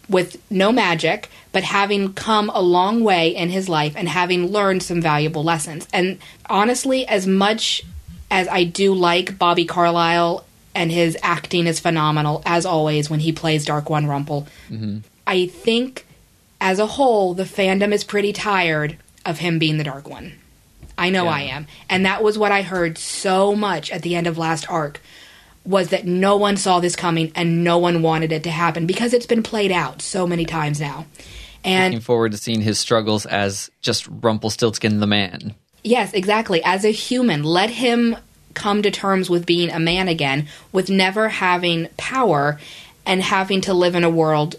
with no magic, but having come a long way in his life and having learned some valuable lessons. And honestly, as much as I do like Bobby Carlyle and his acting is phenomenal, as always, when he plays Dark One Rumple, mm-hmm. I think as a whole, the fandom is pretty tired of him being the Dark One. I know I am. And that was what I heard so much at the end of last arc was that no one saw this coming and no one wanted it to happen because it's been played out so many times now. And Looking forward to seeing his struggles as just Rumpelstiltskin the man. Yes, exactly. As a human, let him come to terms with being a man again, with never having power and having to live in a world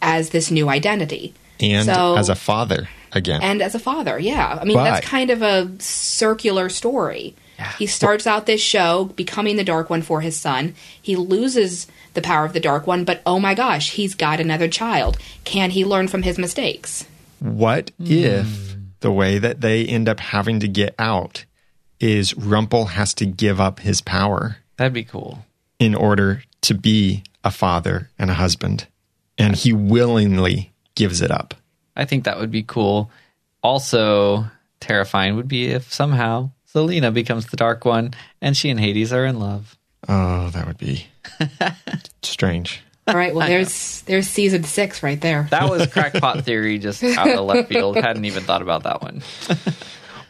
as this new identity. And So- as a father again. And as a father, yeah. I mean, But- that's kind of a circular story. He starts out this show becoming the Dark One for his son. He loses the power of the Dark One, but oh my gosh, he's got another child. Can he learn from his mistakes? What hmm. if the way that they end up having to get out is Rumple has to give up his power That'd be cool. in order to be a father and a husband? And he willingly gives it up. I think that would be cool. Also, terrifying would be if somehow Zelena becomes the Dark One and she and Hades are in love. Oh, that would be strange. All right, well there's there's season 6 right there. That was crackpot theory just out of left field. Hadn't even thought about that one.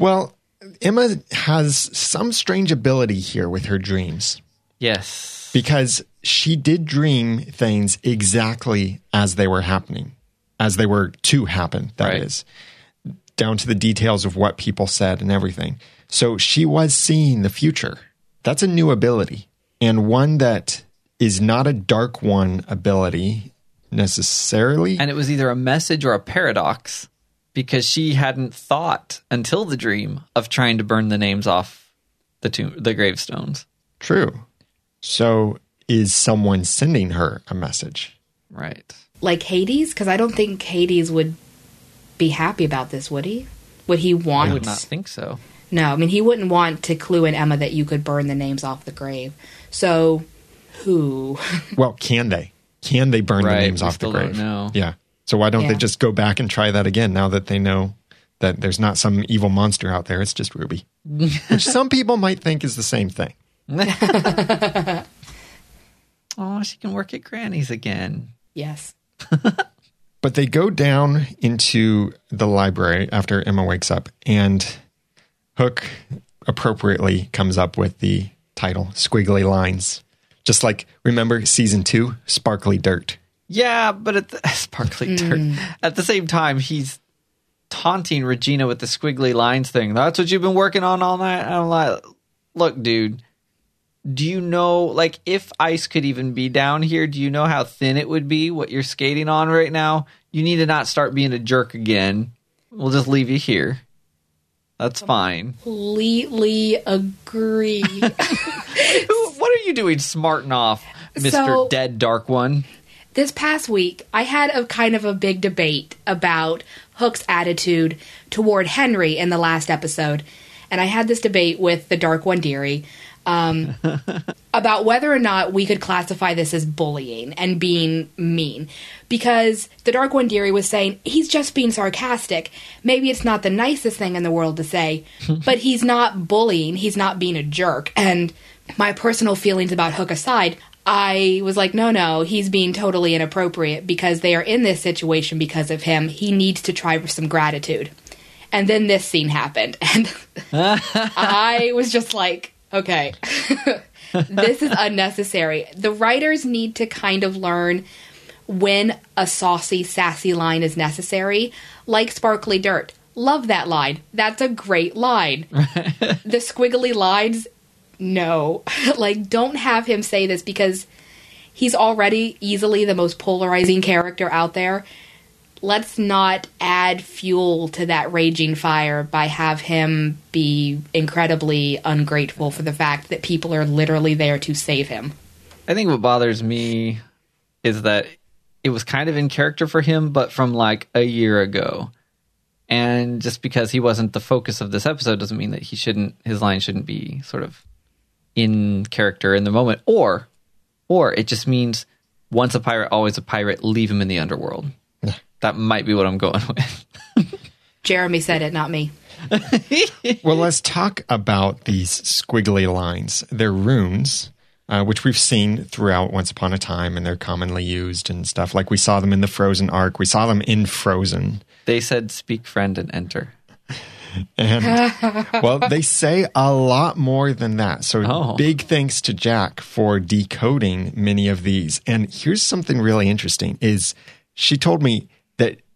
Well, Emma has some strange ability here with her dreams Yes. because she did dream things exactly as they were happening, as they were to happen, That is, Right. Down to the details of what people said and everything. So she was seeing the future. That's a new ability and one that is not a dark one ability necessarily. And it was either a message or a paradox because she hadn't thought until the dream of trying to burn the names off the tomb, the gravestones. True. So is someone sending her a message? Right. Like Hades cuz I don't think Hades would be happy about this, would he? Would he want I would not think so. No, I mean he wouldn't want to clue in Emma that you could burn the names off the grave. So who? Well, can they? Can they burn Right, the names we off the still don't grave? No. Yeah. So why don't they just go back and try that again now that they know that there's not some evil monster out there? It's just Ruby, which some people might think is the same thing. Oh, she can work at Granny's again. yes. But they go down into the library after Emma wakes up, and Hook appropriately comes up with the title "Squiggly Lines," just like remember season two, "Sparkly Dirt." Yeah, but at the sparkly hmm. dirt. At the same time, he's taunting Regina with the squiggly lines thing. That's what you've been working on all night. I'm like, look, dude. Do you know, like, if ice could even be down here, do you know how thin it would be? What you're skating on right now? You need to not start being a jerk again. We'll just leave you here. That's fine. Completely agree. What are you doing, smarting off, Mister So- Dead Dark One? this past week, I had a kind of a big debate about Hook's attitude toward Henry in the last episode. And I had this debate with the Dark One Deary um, about whether or not we could classify this as bullying and being mean. Because the Dark One Deary was saying he's just being sarcastic. Maybe it's not the nicest thing in the world to say, but he's not bullying. He's not being a jerk. And my personal feelings about Hook aside, I was like, no, no, he's being totally inappropriate because they are in this situation because of him. He needs to try for some gratitude. And then this scene happened. And I was just like, okay, this is unnecessary. The writers need to kind of learn when a saucy, sassy line is necessary, like Sparkly Dirt. Love that line. That's a great line. the squiggly lines, no. like, don't have him say this because he's already easily the most polarizing character out there. Let's not add fuel to that raging fire by have him be incredibly ungrateful for the fact that people are literally there to save him. I think what bothers me is that it was kind of in character for him, but from like a year ago. And just because he wasn't the focus of this episode doesn't mean that he shouldn't his line shouldn't be sort of in character in the moment or or it just means once a pirate always a pirate leave him in the underworld. That might be what I'm going with. Jeremy said it, not me. well, let's talk about these squiggly lines. They're runes, uh, which we've seen throughout Once Upon a Time, and they're commonly used and stuff. Like we saw them in the Frozen arc. We saw them in Frozen. They said speak friend and enter. And well, they say a lot more than that. So Oh. big thanks to Jack for decoding many of these. And here's something really interesting is she told me that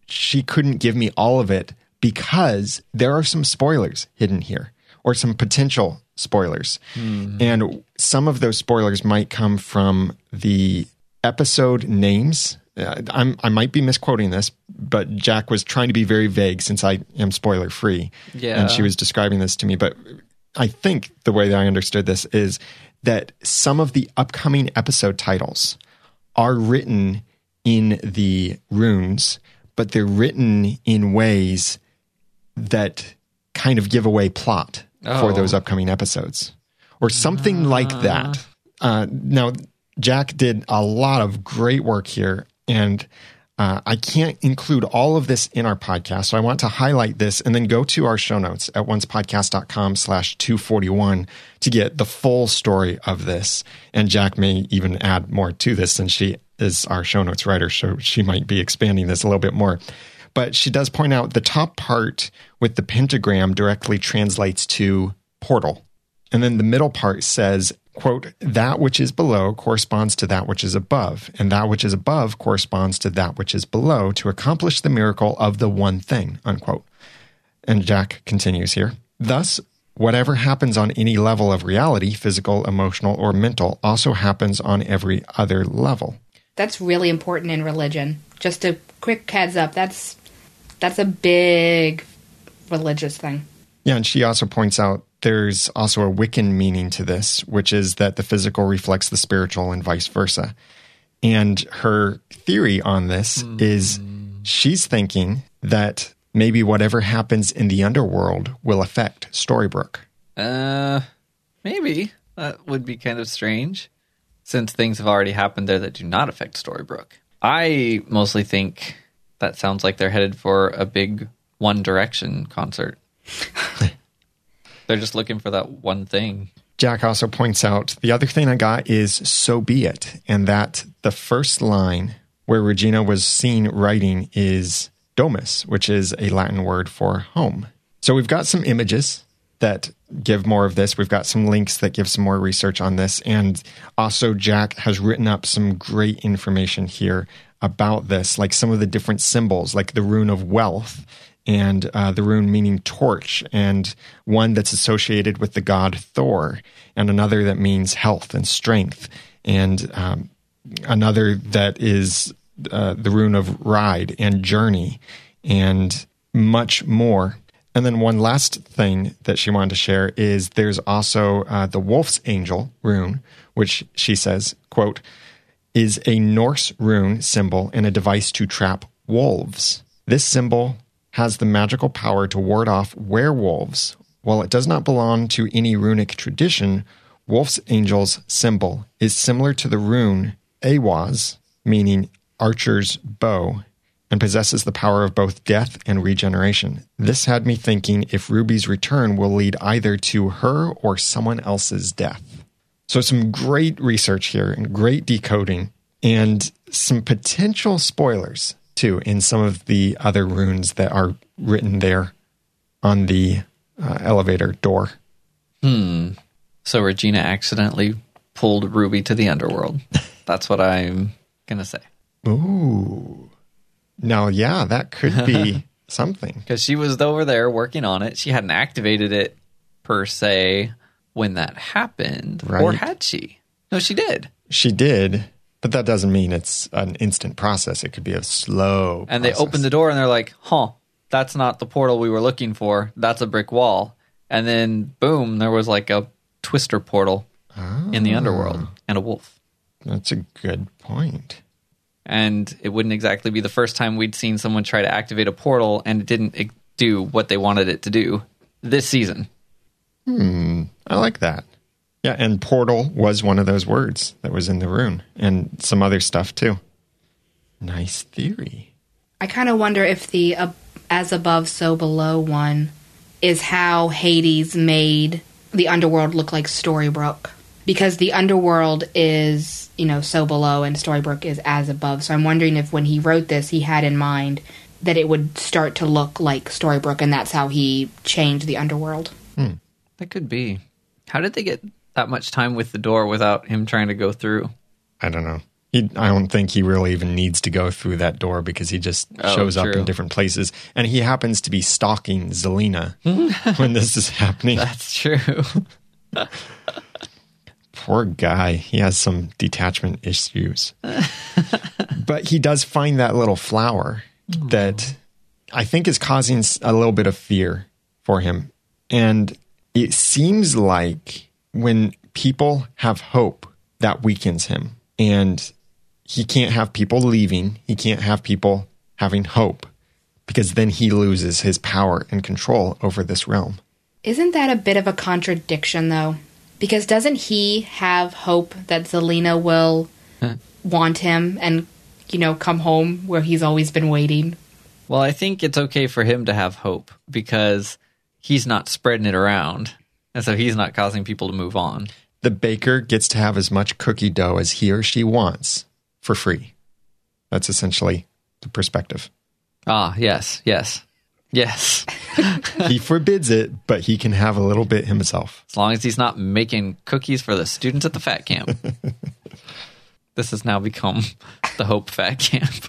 she couldn't give me all of it because there are some spoilers hidden here or some potential spoilers. And some of those spoilers might come from the episode names. Uh, I'm, I might be misquoting this, but Jack was trying to be very vague since I am spoiler free. Yeah. And she was describing this to me. But I think the way that I understood this is that some of the upcoming episode titles are written in the runes, but they're written in ways that kind of give away plot for Oh. those upcoming episodes or something like that. Uh, now, Jack did a lot of great work here, and uh, I can't include all of this in our podcast. So I want to highlight this and then go to our show notes at oncepodcast.com slash 241 to get the full story of this. And Jack may even add more to this since she is our show notes writer. So she might be expanding this a little bit more. But she does point out the top part with the pentagram directly translates to portal. And then the middle part says, quote, that which is below corresponds to that which is above, and that which is above corresponds to that which is below to accomplish the miracle of the one thing, unquote. And Jack continues here. Thus, whatever happens on any level of reality, physical, emotional, or mental, also happens on every other level. That's really important in religion. Just a quick heads up. That's that's a big religious thing. Yeah, and she also points out there's also a Wiccan meaning to this, which is that the physical reflects the spiritual and vice versa. And her theory on this is she's thinking that maybe whatever happens in the underworld will affect Storybrooke. Uh, maybe that would be kind of strange, since things have already happened there that do not affect Storybrooke. I mostly think that sounds like they're headed for a big One Direction concert. they're just looking for that one thing. Jack also points out the other thing I got is so be it, and that the first line where Regina was seen writing is domus, which is a Latin word for home. So we've got some images that give more of this. We've got some links that give some more research on this. And also, Jack has written up some great information here about this, like some of the different symbols, like the rune of wealth and uh, the rune meaning torch, and one that's associated with the god Thor, and another that means health and strength, and um, another that is uh, the rune of ride and journey, and much more. And then one last thing that she wanted to share is there's also uh, the wolf's angel rune, which she says, quote, is a Norse rune symbol and a device to trap wolves. This symbol has the magical power to ward off werewolves. While it does not belong to any runic tradition, Wolf's Angel's symbol is similar to the rune Eihwaz, meaning archer's bow, and possesses the power of both death and regeneration. This had me thinking if Ruby's return will lead either to her or someone else's death. So, some great research here and great decoding, and some potential spoilers too in some of the other runes that are written there on the uh, elevator door. Hmm. So Regina accidentally pulled Ruby to the underworld. That's what I'm gonna say. Ooh. Now, yeah, that could be something. because she was over there working on it. She hadn't activated it per se when that happened, or had she? No, she did. She did, but that doesn't mean it's an instant process. It could be a slow And they process. opened the door and they're like, "Huh, that's not the portal we were looking for. That's a brick wall." And then boom, there was like a twister portal in the ah. underworld and a wolf. That's a good point. And it wouldn't exactly be the first time we'd seen someone try to activate a portal and it didn't do what they wanted it to do this season. I like that. Yeah, and portal was one of those words that was in the rune, and some other stuff too. Nice theory. I kind of wonder if the uh, as above, so below one is how Hades made the underworld look like Storybrooke. Because the underworld is, you know, so below and Storybrooke is as above. So I'm wondering if when he wrote this, he had in mind that it would start to look like Storybrooke, and that's how he changed the underworld. Hmm. That could be. How did they get that much time with the door without him trying to go through? I don't know. He, I don't think he really even needs to go through that door because he just Oh, shows up in different places, and he happens to be stalking Zelena when this is happening. That's true. Poor guy. He has some detachment issues. but he does find that little flower that I think is causing a little bit of fear for him. And it seems like when people have hope, that weakens him. And he can't have people leaving, he can't have people having hope because then he loses his power and control over this realm. Isn't that a bit of a contradiction, though? Because doesn't he have hope that Zelena will want him and, you know, come home where he's always been waiting? well, I think it's okay for him to have hope because he's not spreading it around. And so he's not causing people to move on. the baker gets to have as much cookie dough as he or she wants for free. That's essentially the perspective. Ah, yes, yes, yes. He forbids it, but he can have a little bit himself. As long as he's not making cookies for the students at the fat camp. this has now become the Hope Fat Camp.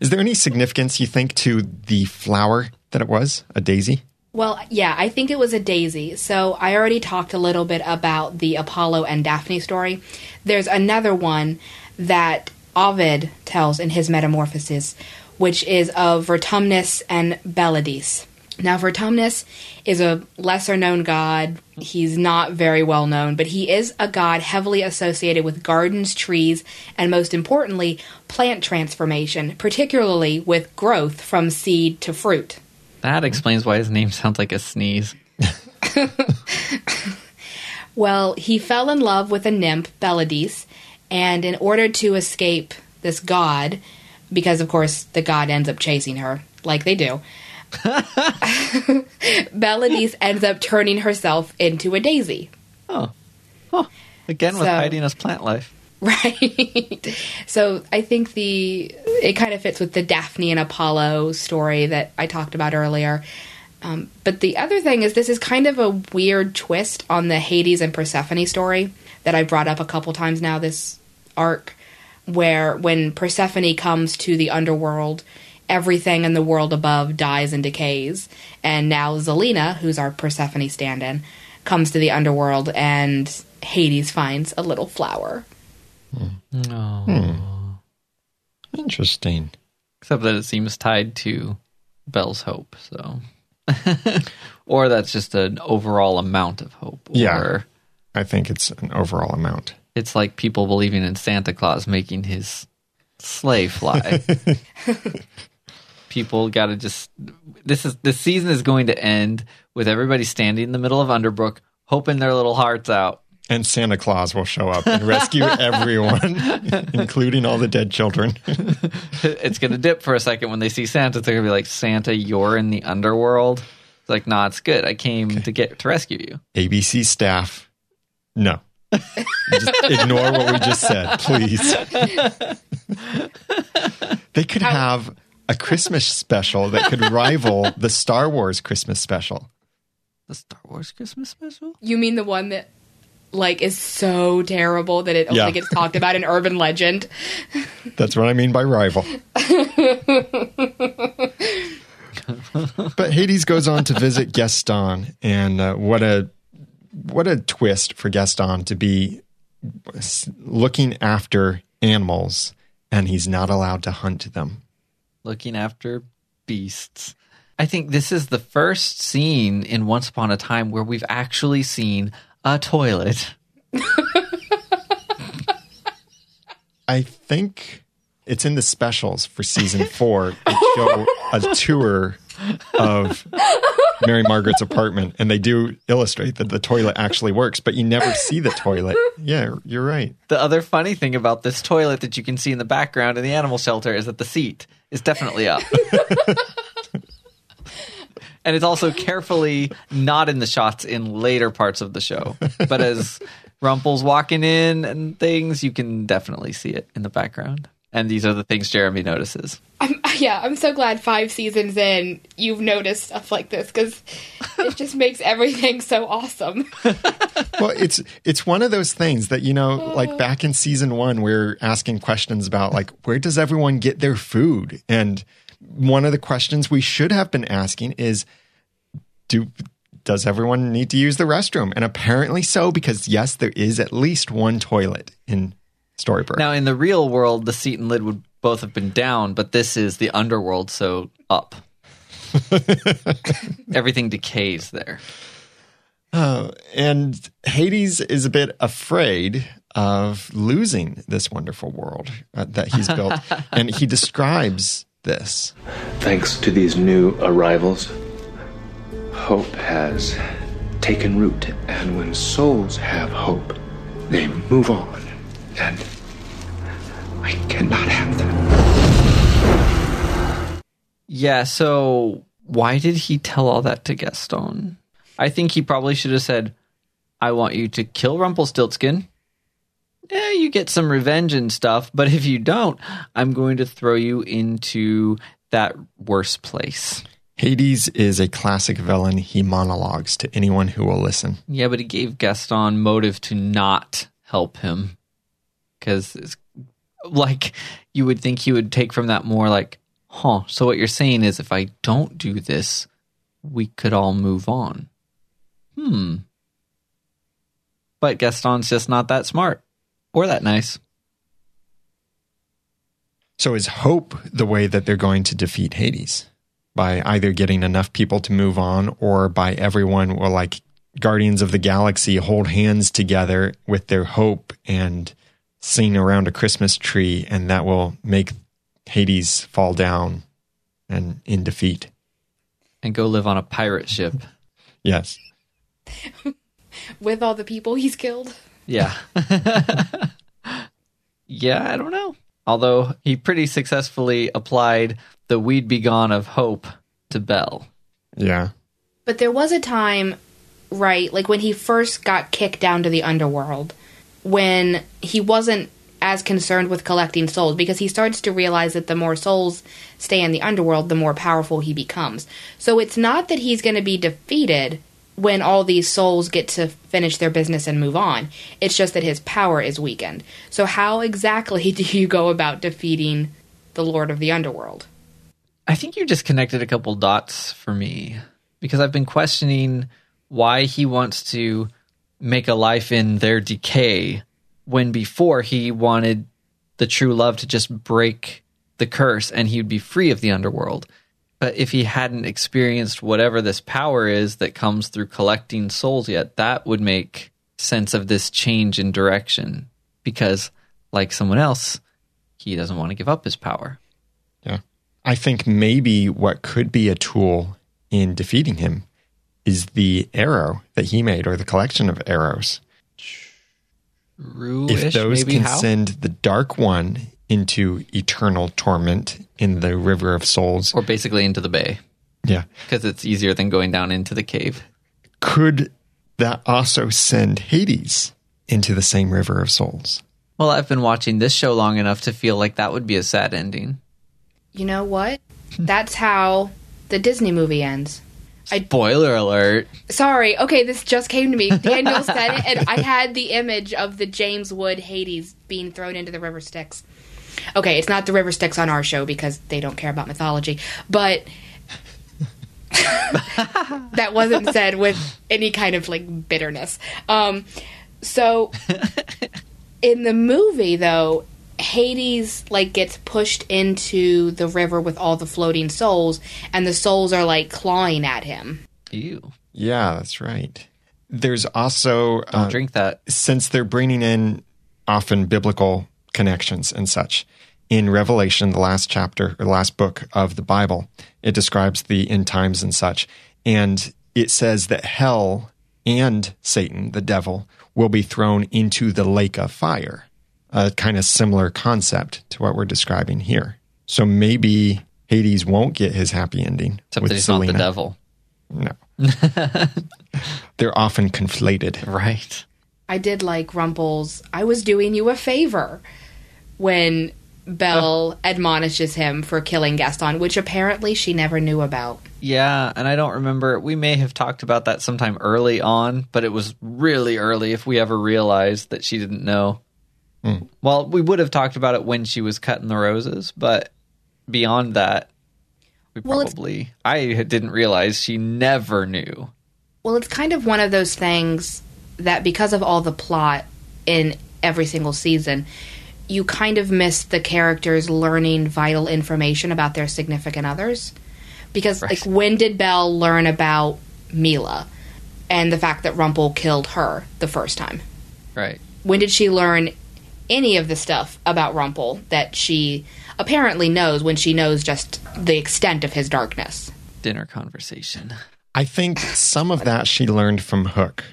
Is there any significance, you think, to the flower that it was? A daisy? Well, yeah, I think it was a daisy. So I already talked a little bit about the Apollo and Daphne story. There's another one that Ovid tells in his Metamorphoses, which is of Vertumnus and Belides. Now, Vertumnus is a lesser known god. He's not very well known, but he is a god heavily associated with gardens, trees, and most importantly, plant transformation, particularly with growth from seed to fruit. That explains why his name sounds like a sneeze. Well, he fell in love with a nymph, Belides, and in order to escape this god, because of course the god ends up chasing her, like they do, Belides ends up turning herself into a daisy. Oh. Huh. Again, with So- hiding his plant life. Right. so I think the it kind of fits with the Daphne and Apollo story that I talked about earlier. Um, but the other thing is, this is kind of a weird twist on the Hades and Persephone story that I brought up a couple times now. This arc where when Persephone comes to the underworld, everything in the world above dies and decays, and now Zelena, who's our Persephone stand-in, comes to the underworld, and Hades finds a little flower. Hmm. Oh. Hmm. Interesting. Except that it seems tied to Belle's hope, so. or that's just an overall amount of hope. Yeah. I think it's an overall amount. It's like people believing in Santa Claus making his sleigh fly. people got to just this is the season is going to end with everybody standing in the middle of Underbrook hoping their little hearts out. And Santa Claus will show up and rescue everyone, including all the dead children. it's going to dip for a second when they see Santa. They're going to be like, "Santa, you're in the underworld." It's like, "Nah, it's good. I came to get to rescue you." ABC staff, no. Just ignore what we just said, please. they could have a Christmas special that could rival the Star Wars Christmas special. The Star Wars Christmas special. You mean the one that like is so terrible that it only Yeah. gets talked about in urban legend? That's what I mean by rival. but Hades goes on to visit Gaston, and uh, what a what a twist for Gaston to be looking after animals, and he's not allowed to hunt them. looking after beasts. I think this is the first scene in Once Upon a Time where we've actually seen a toilet. I think it's in the specials for season four. They show a tour of Mary Margaret's apartment, and they do illustrate that the toilet actually works, but you never see the toilet. Yeah, you're right. The other funny thing about this toilet that you can see in the background in the animal shelter is that the seat is definitely up. and it's also carefully not in the shots in later parts of the show. But as Rumple's walking in and things, you can definitely see it in the background. And these are the things Jeremy notices. I'm, yeah, I'm so glad five seasons in you've noticed stuff like this because it just makes everything so awesome. well, it's it's one of those things that you know, like oh. back in season one, we are asking questions about like where does everyone get their food, and one of the questions we should have been asking is, do does everyone need to use the restroom? And apparently so, because yes, there is at least one toilet in Storybrooke. Now, in the real world, the seat and lid would both have been down, but this is the underworld, so up. Everything decays there. Uh, and Hades is a bit afraid of losing this wonderful world uh, that he's built. and he describes this. Thanks to these new arrivals, hope has taken root. And when souls have hope, they move on. And I cannot have that. Yeah, so why did he tell all that to Gaston? I think he probably should have said, I want you to kill Rumpelstiltskin. Yeah, you get some revenge and stuff, but if you don't, I'm going to throw you into that worse place. Hades is a classic villain. He monologues to anyone who will listen. Yeah, but he gave Gaston motive to not help him. Because, like, you would think he would take from that more like, huh, so what you're saying is if I don't do this, we could all move on. Hmm. But Gaston's just not that smart or that nice. So is hope the way that they're going to defeat Hades? By either getting enough people to move on or by everyone will like Guardians of the Galaxy hold hands together with their hope and sing around a Christmas tree and that will make Hades fall down and in defeat. And go live on a pirate ship. Yes. With all the people he's killed. Yeah. yeah, I don't know. Although he pretty successfully applied the we'd be gone of hope to Belle. Yeah. But there was a time, right, like when he first got kicked down to the underworld, when he wasn't as concerned with collecting souls because he starts to realize that the more souls stay in the underworld, the more powerful he becomes. So it's not that he's going to be defeated when all these souls get to finish their business and move on. It's just that his power is weakened. So, how exactly do you go about defeating the Lord of the Underworld? I think you just connected a couple dots for me because I've been questioning why he wants to make a life in their decay when before he wanted the true love to just break the curse and he would be free of the underworld. But if he hadn't experienced whatever this power is that comes through collecting souls yet, that would make sense of this change in direction. Because, like someone else, he doesn't want to give up his power. Yeah. I think maybe what could be a tool in defeating him is the arrow that he made or the collection of arrows. True-ish, if those maybe can how? send the dark one into eternal torment in the river of souls. Or basically into the bay. Yeah. Because it's easier than going down into the cave. Could that also send Hades into the same river of souls? Well, I've been watching this show long enough to feel like that would be a sad ending. You know what? That's how the Disney movie ends. Spoiler alert. Sorry. Okay, this just came to me. Daniel said it, and I had the image of the James Wood Hades being thrown into the river Styx. Okay, it's not the river Styx on our show because they don't care about mythology, but that wasn't said with any kind of like bitterness. Um, so in the movie, though, Hades like gets pushed into the river with all the floating souls, and the souls are like clawing at him. Ew. Yeah, that's right. There's also Don't uh, drink that. since they're bringing in often biblical connections and such. in Revelation, the last chapter or the last book of the Bible, it describes the end times and such. And it says that hell and Satan, the devil, will be thrown into the lake of fire. A kind of similar concept to what we're describing here. So maybe Hades won't get his happy ending Except with that he's Zelena. not the devil. No. They're often conflated. Right. I did like Rumple's I was doing you a favor when Belle oh. admonishes him for killing Gaston, which apparently she never knew about. Yeah, and I don't remember. We may have talked about that sometime early on, but it was really early if we ever realized that she didn't know. Mm. Well, we would have talked about it when she was cutting the roses, but beyond that, we Well, probably. I didn't realize she never knew. Well, it's kind of one of those things that because of all the plot in every single season, you kind of miss the characters learning vital information about their significant others. Because, like, when did Belle learn about Mila and the fact that Rumple killed her the first time? Right. When did she learn any of the stuff about Rumple that she apparently knows when she knows just the extent of his darkness? Dinner conversation. I think some of that she learned from Hook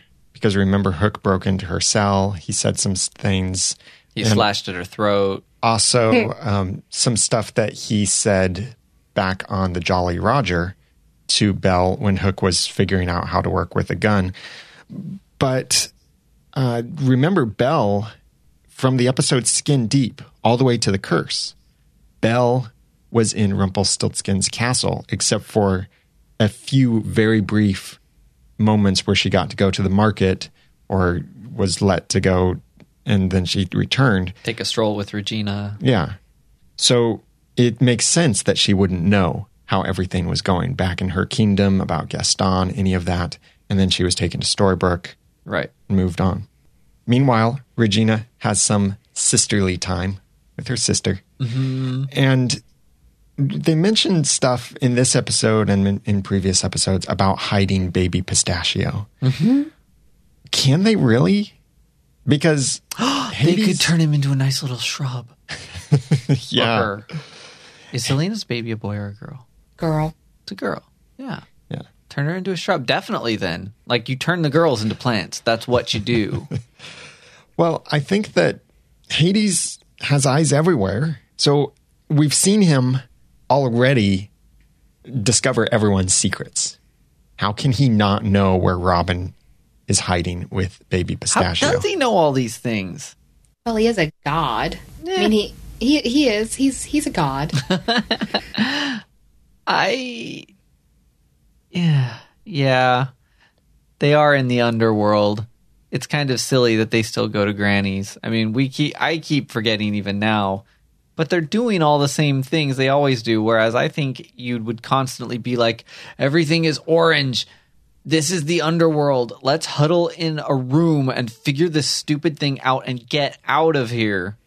because remember Hook broke into her cell. He said some things. He And slashed at her throat. Also, um, some stuff that he said back on the Jolly Roger to Belle when Hook was figuring out how to work with a gun. But uh, remember Belle from the episode Skin Deep all the way to the curse. Belle was in Rumpelstiltskin's castle, except for a few very brief moments where she got to go to the market or was let to go and then she returned. Take a stroll with Regina. Yeah. So it makes sense that she wouldn't know how everything was going back in her kingdom about Gaston, any of that. And then she was taken to Storybrooke Right. and moved on. Meanwhile, Regina has some sisterly time with her sister. Mm-hmm. And they mentioned stuff in this episode and in, in previous episodes about hiding baby pistachio. Mm-hmm. Can they really? Because They could turn him into a nice little shrub. yeah, Or is Zelena's baby a boy or a girl? Girl. It's a girl. Yeah. Yeah. Turn her into a shrub. Definitely then. Like you turn the girls into plants. That's what you do. Well, I think that Hades has eyes everywhere. So we've seen him already discover everyone's secrets. How can he not know where Robin is hiding with baby pistachio? How pistachio? does he know all these things? Well, he is a god. I mean, he he he is. He's he's a god. I Yeah. Yeah. They are in the underworld. It's kind of silly that they still go to Granny's. I mean, we keep I keep forgetting even now. But they're doing all the same things they always do whereas I think you would constantly be like everything is orange. This is the underworld. Let's huddle in a room and figure this stupid thing out and get out of here.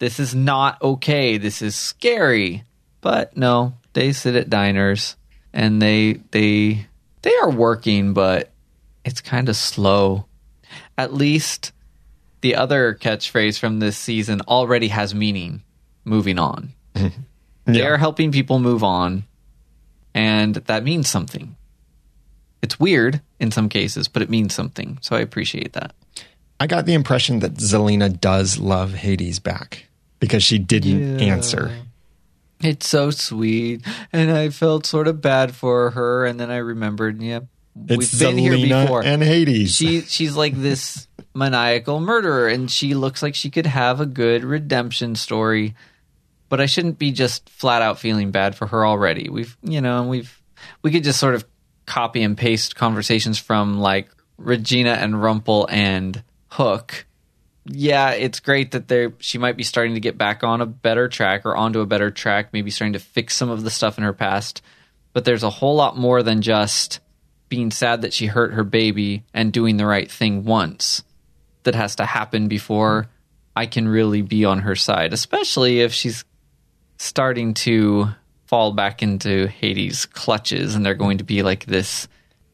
This is not okay. This is scary. But no, they sit at diners and they they they are working, but it's kind of slow. At least the other catchphrase from this season already has meaning. Moving on. They are helping people move on, and that means something. It's weird in some cases, but it means something. So I appreciate that. I got the impression that Zelena does love Hades back because she didn't answer. It's so sweet, and I felt sort of bad for her, and then I remembered, yeah, It's we've been here before. and Hades. She she's like this maniacal murderer, and she looks like she could have a good redemption story. But I shouldn't be just flat out feeling bad for her already. We've you know we've we could just sort of copy and paste conversations from like Regina and Rumple and Hook. Yeah, it's great that they she might be starting to get back on a better track or onto a better track, maybe starting to fix some of the stuff in her past. But there's a whole lot more than just being sad that she hurt her baby and doing the right thing once that has to happen before I can really be on her side, especially if she's starting to fall back into Hades' clutches and they're going to be like this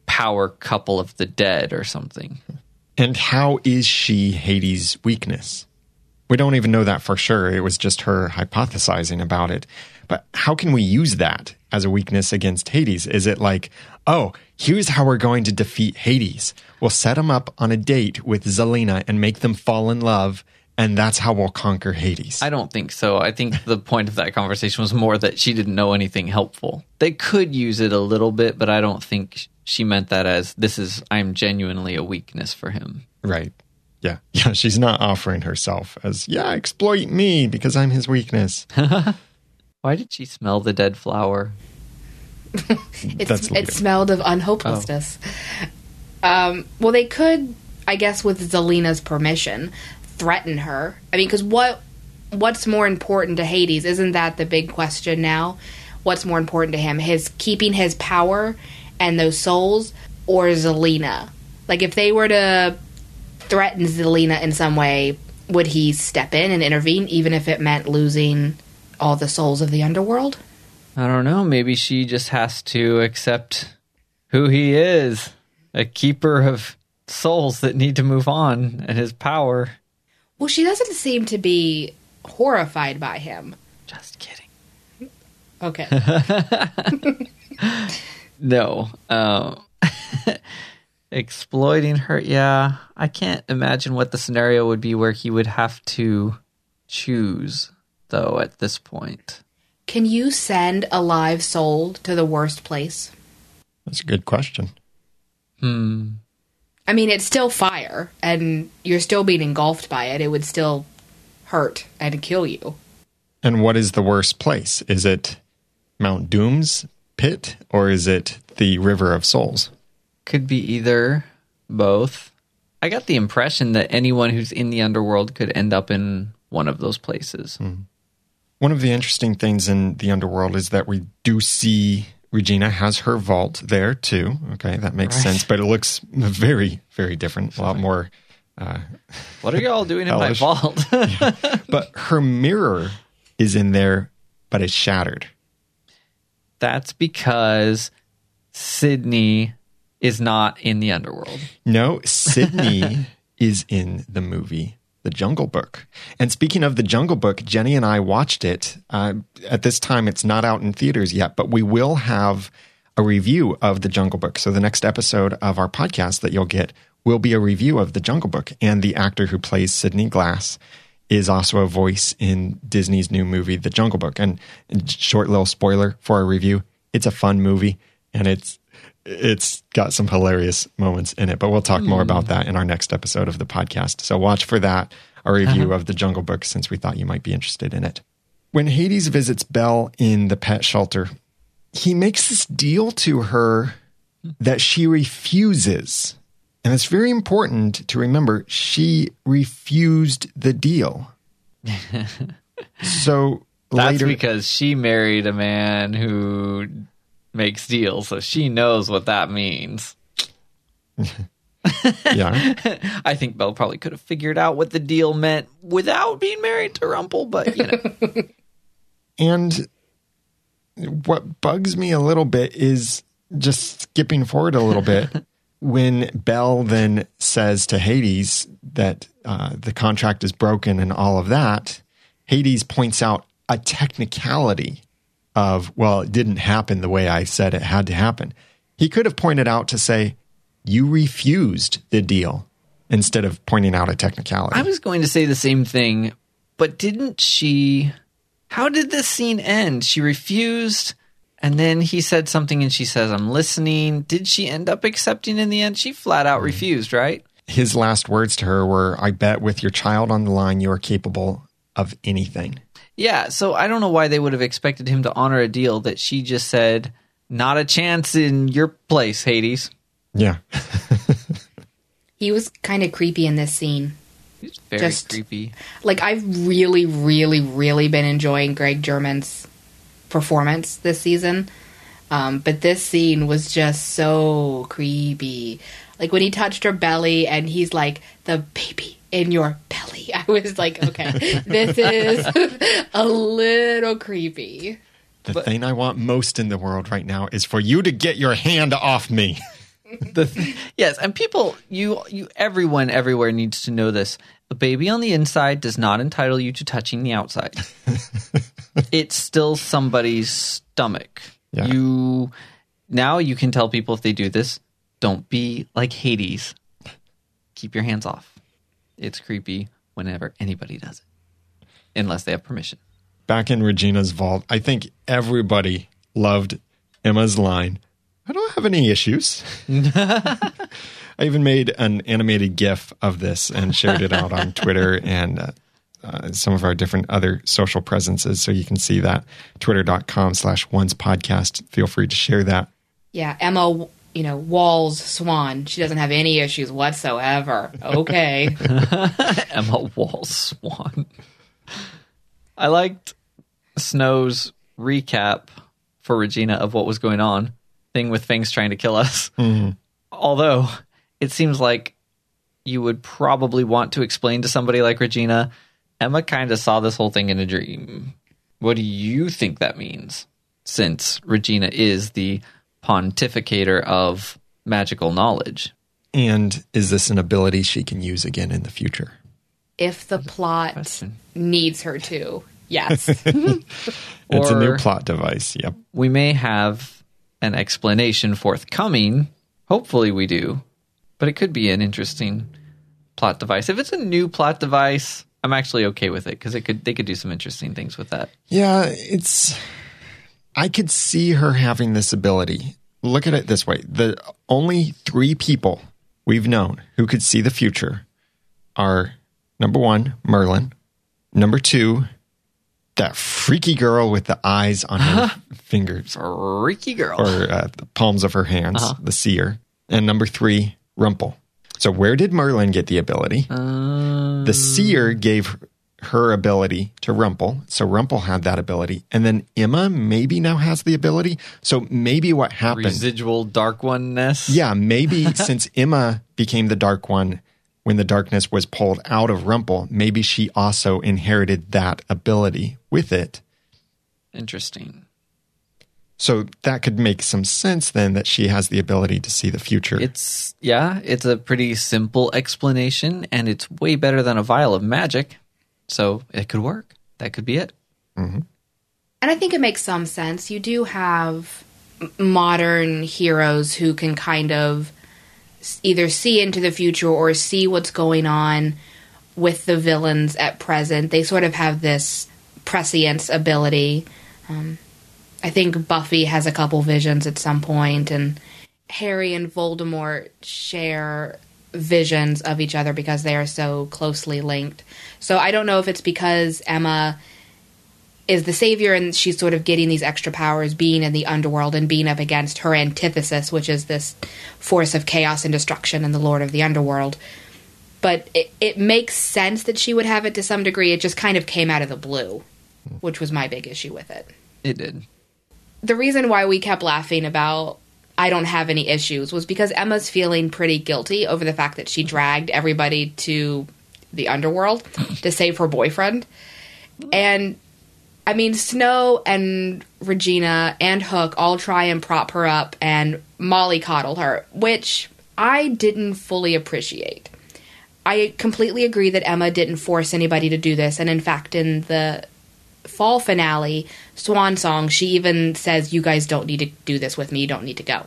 power couple of the dead or something. And how is she Hades' weakness? We don't even know that for sure. It was just her hypothesizing about it. But how can we use that as a weakness against Hades? Is it like, oh, here's how we're going to defeat Hades? We'll set him up on a date with Zelena and make them fall in love, and that's how we'll conquer Hades. I don't think so. I think the point of that conversation was more that she didn't know anything helpful. They could use it a little bit, but I don't think she meant that as this is I'm genuinely a weakness for him. Right. Yeah. Yeah. She's not offering herself as, yeah, exploit me because I'm his weakness. Why did she smell the dead flower? It's, it smelled of unhopelessness. Um, well, they could, I guess, with Zelena's permission, threaten her. I mean, because what what's more important to Hades? Isn't that the big question now? What's more important to him? His keeping his power and those souls, or Zelena? Like, if they were to threaten Zelena in some way, would he step in and intervene, even if it meant losing all the souls of the underworld? I don't know. Maybe she just has to accept who he is a keeper of souls that need to move on and his power. Well, she doesn't seem to be horrified by him. Just kidding. Okay. No. Um, exploiting her. Yeah. I can't imagine what the scenario would be where he would have to choose, though, at this point. Can you send a live soul to the worst place? That's a good question. Hmm. I mean, it's still fire, and you're still being engulfed by it. It would still hurt and kill you. And what is the worst place? Is it Mount Doom's pit or is it the River of Souls? Could be either, both. I got the impression that anyone who's in the underworld could end up in one of those places. Hmm. One of the interesting things in the underworld is that we do see Regina has her vault there too. Okay, that makes Right. sense, but it looks very, very different. A lot more. Uh, what are y'all doing in my vault? But her mirror is in there, but it's shattered. That's because Sidney is not in the underworld. No, Sidney is in the movie The Jungle Book. And speaking of The Jungle Book, Jenny and I watched it. Uh, at this time, it's not out in theaters yet, but we will have a review of The Jungle Book. So the next episode of our podcast that you'll get will be a review of The Jungle Book. And the actor who plays Sidney Glass is also a voice in Disney's new movie, The Jungle Book. And short little spoiler for our review, it's a fun movie and it's it's got some hilarious moments in it, but we'll talk more hmm. about that in our next episode of the podcast. So watch for that, a review uh-huh. of the Jungle Book, since we thought you might be interested in it. When Hades visits Belle in the pet shelter, he makes this deal to her hmm. that she refuses. And it's very important to remember she refused the deal. so That's later, because she married a man who makes deals, so she knows what that means. yeah. I think Belle probably could have figured out what the deal meant without being married to Rumple, but you know. And what bugs me a little bit is just skipping forward a little bit when Belle then says to Hades that uh, the contract is broken and all of that. Hades points out a technicality of, well, it didn't happen the way I said it had to happen. He could have pointed out to say, you refused the deal instead of pointing out a technicality. I was going to say the same thing, but didn't she? How did this scene end? She refused, and then he said something, and she says, "I'm listening." Did she end up accepting in the end? She flat out hmm. refused, right? his last words to her were, I bet with your child on the line, you are capable of anything. Yeah. So I don't know why they would have expected him to honor a deal that she just said, "Not a chance in your place, Hades." Yeah. He was kind of creepy in this scene. It's very Just- creepy. Like I've really, really, really been enjoying Greg Germann's performance this season. Um, but this scene was just so creepy. Like when he touched her belly and he's like, the baby in your belly. I was like, okay, this is a little creepy. The thing I want most in the world right now is for you to get your hand off me. the th- yes, and people, you, you, everyone, everywhere needs to know this. a baby on the inside does not entitle you to touching the outside. it's still somebody's stomach. Yeah. You now you can tell people if they do this, don't be like Hades. Keep your hands off. It's creepy whenever anybody does it. Unless they have permission. Back in Regina's vault, I think everybody loved Emma's line. I don't have any issues. I even made an animated GIF of this and shared it out on Twitter and uh, uh, some of our different other social presences. So you can see that twitter.com slash one's podcast. Feel free to share that. Yeah, Emma, you know, Walls Swan. She doesn't have any issues whatsoever. Okay. Emma Walls Swan. I liked Snow's recap for Regina of what was going on. Thing with Fangs trying to kill us. Although it seems like you would probably want to explain to somebody like Regina, Emma kind of saw this whole thing in a dream. What do you think that means? Since Regina is the pontificator of magical knowledge. And is this an ability she can use again in the future? if the plot needs her to. Yes. It's a new plot device. Yep. we may have an explanation forthcoming. Hopefully, we do. But it could be an interesting plot device. If it's a new plot device, I'm actually okay with it because it could they could do some interesting things with that. Yeah, it's. I could see her having this ability. Look at it this way the only three people we've known who could see the future are number one, Merlin, number two, that freaky girl with the eyes on her fingers Freaky girl. or uh, the palms of her hands, the seer, and number three, Rumple. So where did Merlin get the ability? the oh. seer gave her ability to Rumple, so Rumple had that ability, and then Emma maybe now has the ability. So maybe what happened? Residual dark oneness. yeah, maybe since Emma became the Dark One when the darkness was pulled out of Rumple, maybe she also inherited that ability with it. Interesting. So that could make some sense then that she has the ability to see the future. It's yeah, it's a pretty simple explanation and it's way better than a vial of magic. So it could work. That could be it. And I think it makes some sense. You do have modern heroes who can kind of either see into the future or see what's going on with the villains at present. They sort of have this prescience ability. Um, I think Buffy has a couple visions at some point, and Harry and Voldemort share visions of each other because they are so closely linked. So I don't know if it's because Emma is the savior and she's sort of getting these extra powers being in the underworld and being up against her antithesis which is this force of chaos and destruction and the lord of the underworld but it, it makes sense that she would have it to some degree it just kind of came out of the blue which was my big issue with it It did. The reason why we kept laughing about I don't have any issues was because Emma's feeling pretty guilty over the fact that she dragged everybody to the underworld to save her boyfriend. And I mean, Snow and Regina and Hook all try and prop her up and Molly coddle her, which I didn't fully appreciate. I completely agree that Emma didn't force anybody to do this, and in fact, in the fall finale, Swan Song, she even says, You guys don't need to do this with me, you don't need to go.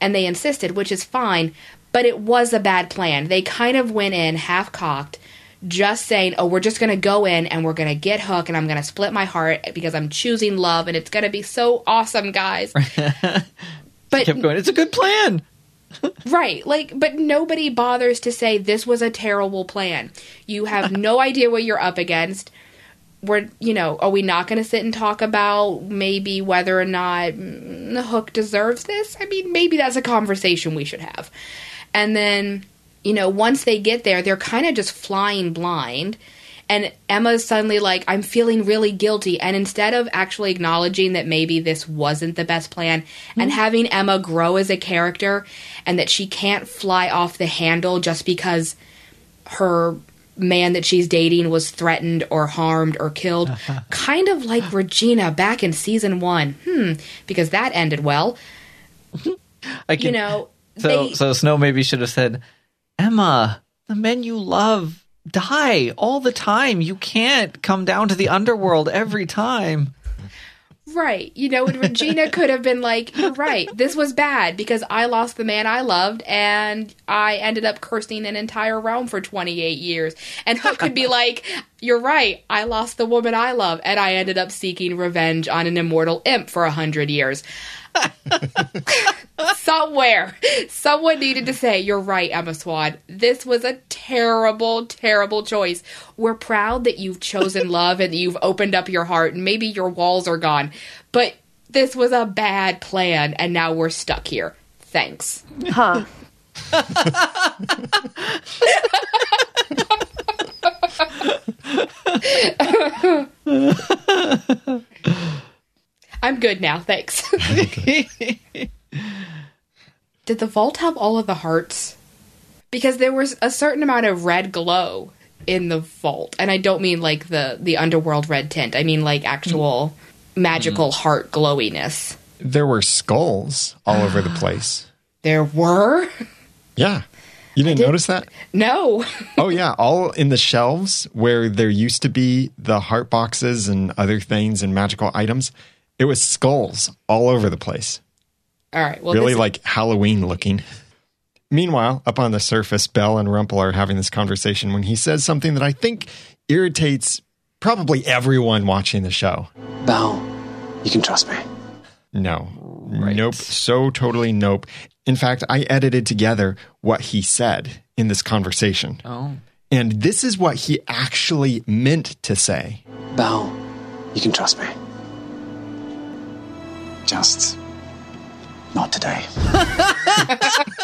And they insisted, which is fine, but it was a bad plan. They kind of went in half cocked, just saying, Oh, we're just going to go in and we're going to get Hook and I'm going to split my heart because I'm choosing love and it's going to be so awesome, guys. but Kept going. It's a good plan. Right. Like, but nobody bothers to say this was a terrible plan. You have no idea what you're up against. We're, you know, are we not going to sit and talk about maybe whether or not the hook deserves this? I mean, maybe that's a conversation we should have. And then, you know, once they get there, they're kind of just flying blind. And Emma's suddenly like, I'm feeling really guilty. And instead of actually acknowledging that maybe this wasn't the best plan and mm-hmm. having Emma grow as a character and that she can't fly off the handle just because her man that she's dating was threatened or harmed or killed, kind of like Regina back in season one. Hmm, because that ended well. I can, You know, So they, so Snow maybe should have said, Emma, the men you love die all the time. You can't come down to the underworld every time. Right. You know, and Regina could have been like, You're right. This was bad because I lost the man I loved and I ended up cursing an entire realm for 28 years. And Hook could be like, You're right. I lost the woman I love and I ended up seeking revenge on an immortal imp for a 100 years. Somewhere, someone needed to say, You're right, Emma Swan. This was a terrible, terrible choice. We're proud that you've chosen love and that you've opened up your heart, and maybe your walls are gone. But this was a bad plan, and now we're stuck here. Thanks. Huh. I'm good now. Thanks. Did the vault have all of the hearts? Because there was a certain amount of red glow in the vault, and I don't mean like the the underworld red tint. I mean like actual mm. magical mm. heart glowiness. There were skulls all over the place. There were Yeah. You didn't notice that? no. Oh yeah, all in the shelves where there used to be the heart boxes and other things and magical items. It was skulls all over the place. all right. Well, really this- like Halloween looking. Meanwhile, up on the surface, Belle and Rumple are having this conversation when he says something that I think irritates probably everyone watching the show. Belle, you can trust me. No. Nope. So totally nope. In fact, I edited together what he said in this conversation. Oh. And this is what he actually meant to say. Belle, you can trust me. Just not today.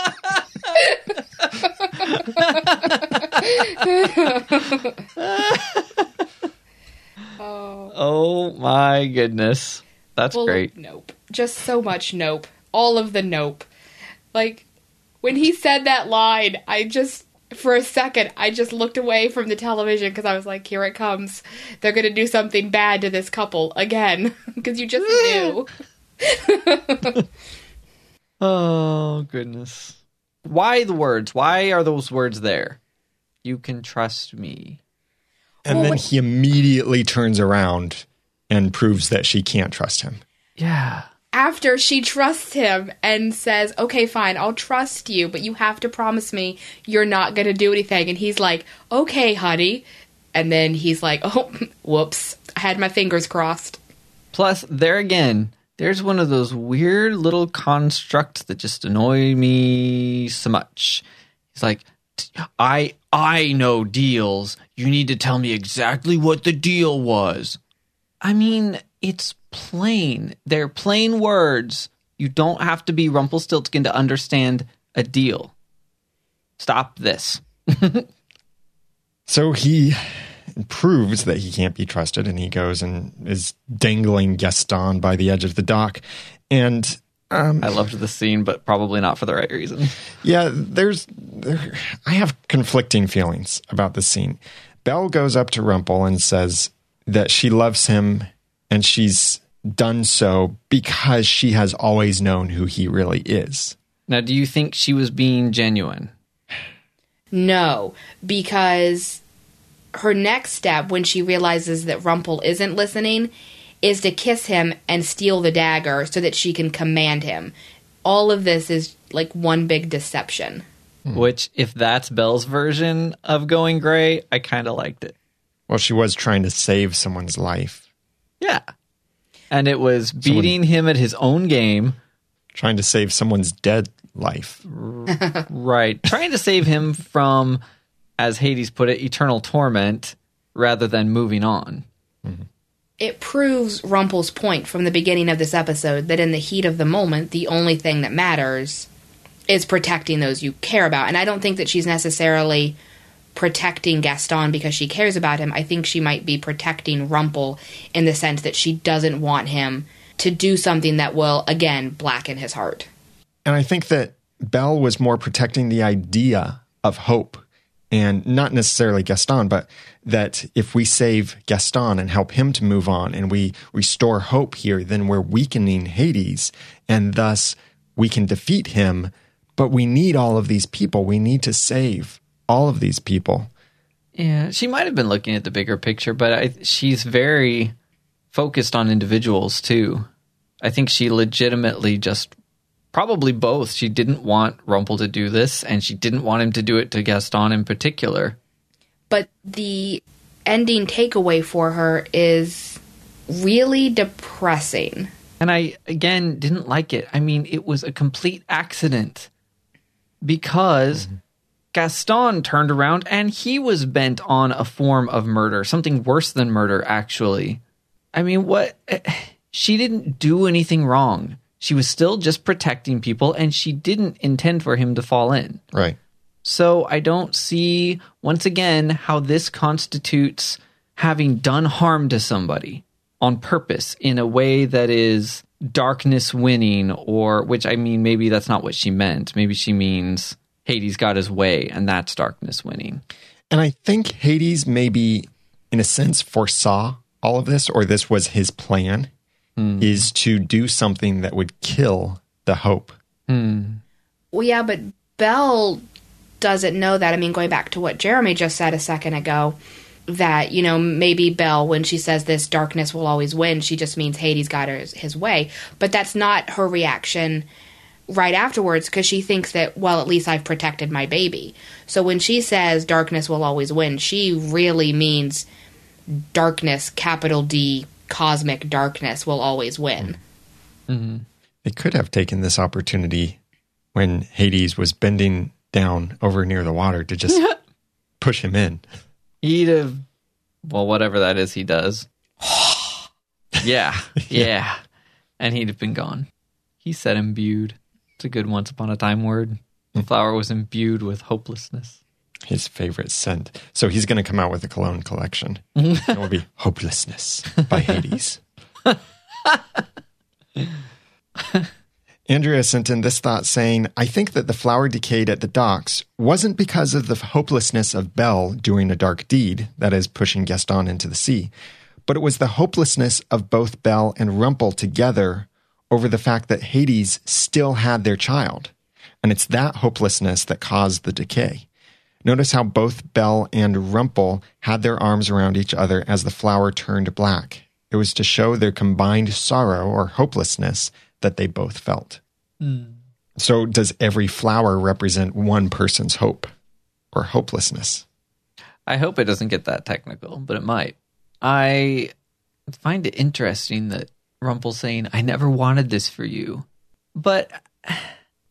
Oh my goodness. That's Well, great. Nope. Just so much nope. All of the nope. Like when he said that line, I just for a second I just looked away from the television because I was like, "Here it comes. They're gonna do something bad to this couple again." Because you just knew. Oh goodness. Why the words? Why are those words there? You can trust me. And Well, then what- he immediately turns around and proves that she can't trust him. Yeah. After she trusts him and says, "Okay, fine, I'll trust you, but you have to promise me you're not gonna do anything." And he's like, "Okay, honey." And then he's like, "Oh, whoops! I had my fingers crossed." Plus, there again, there's one of those weird little constructs that just annoy me so much. It's like, I I know deals. You need to tell me exactly what the deal was. I mean, it's plain. They're plain words. You don't have to be Rumpelstiltskin to understand a deal. Stop this. So he proves that he can't be trusted and he goes and is dangling Gaston by the edge of the dock. And um, I loved the scene, but probably not for the right reason. yeah, there's there, I have conflicting feelings about this scene. Belle goes up to Rumple and says that she loves him and she's done so because she has always known who he really is. Now, do you think she was being genuine? No, because her next step when she realizes that Rumple isn't listening is to kiss him and steal the dagger so that she can command him. All of this is like one big deception. Hmm. Which, if that's Belle's version of going gray, I kind of liked it. Well, she was trying to save someone's life, Yeah. And it was beating him at his own game, trying to save someone's dead life. right? trying to save him from, as Hades put it, eternal torment rather than moving on. It proves Rumple's point from the beginning of this episode that in the heat of the moment, the only thing that matters is protecting those you care about. And I don't think that she's necessarily protecting Gaston because she cares about him. I think she might be protecting Rumple in the sense that she doesn't want him to do something that will, again, blacken his heart. And I think that Belle was more protecting the idea of hope and not necessarily Gaston, but that if we save Gaston and help him to move on and we restore hope here, then we're weakening Hades and thus we can defeat him. But we need all of these people. We need to save all of these people. Yeah, she might have been looking at the bigger picture, but I, she's very focused on individuals too. I think she legitimately just probably both. She didn't want Rumple to do this, and she didn't want him to do it to Gaston in particular. But the ending takeaway for her is really depressing. And I, again, didn't like it. I mean, it was a complete accident because mm-hmm. Gaston turned around and he was bent on a form of murder, something worse than murder, actually. I mean, what? She didn't do anything wrong. She was still just protecting people and she didn't intend for him to fall in. Right. So I don't see, once again, how this constitutes having done harm to somebody on purpose in a way that is darkness winning, or which I mean, maybe that's not what she meant. Maybe she means Hades got his way and that's darkness winning. And I think Hades maybe, in a sense, foresaw all of this, or this was his plan, Hmm. is to do something that would kill the hope. Hmm. Well, yeah, but Belle doesn't know that. I mean, going back to what Jeremy just said a second ago, that, you know, maybe Belle, when she says this darkness will always win, she just means Hades got his, his way. But that's not her reaction right afterwards because she thinks that, well, at least I've protected my baby. So when she says darkness will always win, she really means darkness, capital D, cosmic darkness will always win. Mm-hmm. They could have taken this opportunity when Hades was bending down over near the water to just push him in. He'd have, well, whatever that is he does. yeah, yeah. And he'd have been gone. He said imbued. It's a good once upon a time word. The mm. flower was imbued with hopelessness. His favorite scent. So he's going to come out with a cologne collection. it will be Hopelessness by Hades. Andrea sent in this thought saying, I think that the flower decayed at the docks wasn't because of the hopelessness of Belle doing a dark deed, that is, pushing Gaston into the sea, but it was the hopelessness of both Belle and Rumple together over the fact that Hades still had their child. And it's that hopelessness that caused the decay. Notice how both Belle and Rumple had their arms around each other as the flower turned black. It was to show their combined sorrow or hopelessness that they both felt. Hmm. So, does every flower represent one person's hope or hopelessness? I hope it doesn't get that technical, but it might. I find it interesting that Rumple's saying, I never wanted this for you. But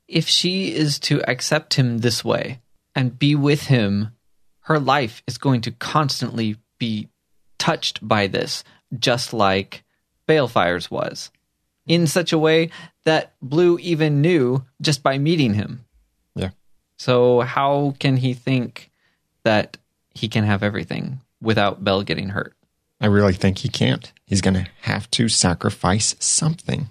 if she is to accept him this way and be with him, her life is going to constantly be touched by this, just like Baelfire's was, in such a way that Blue even knew just by meeting him. Yeah. So, how can he think that he can have everything without Belle getting hurt? I really think he can't. He's going to have to sacrifice something.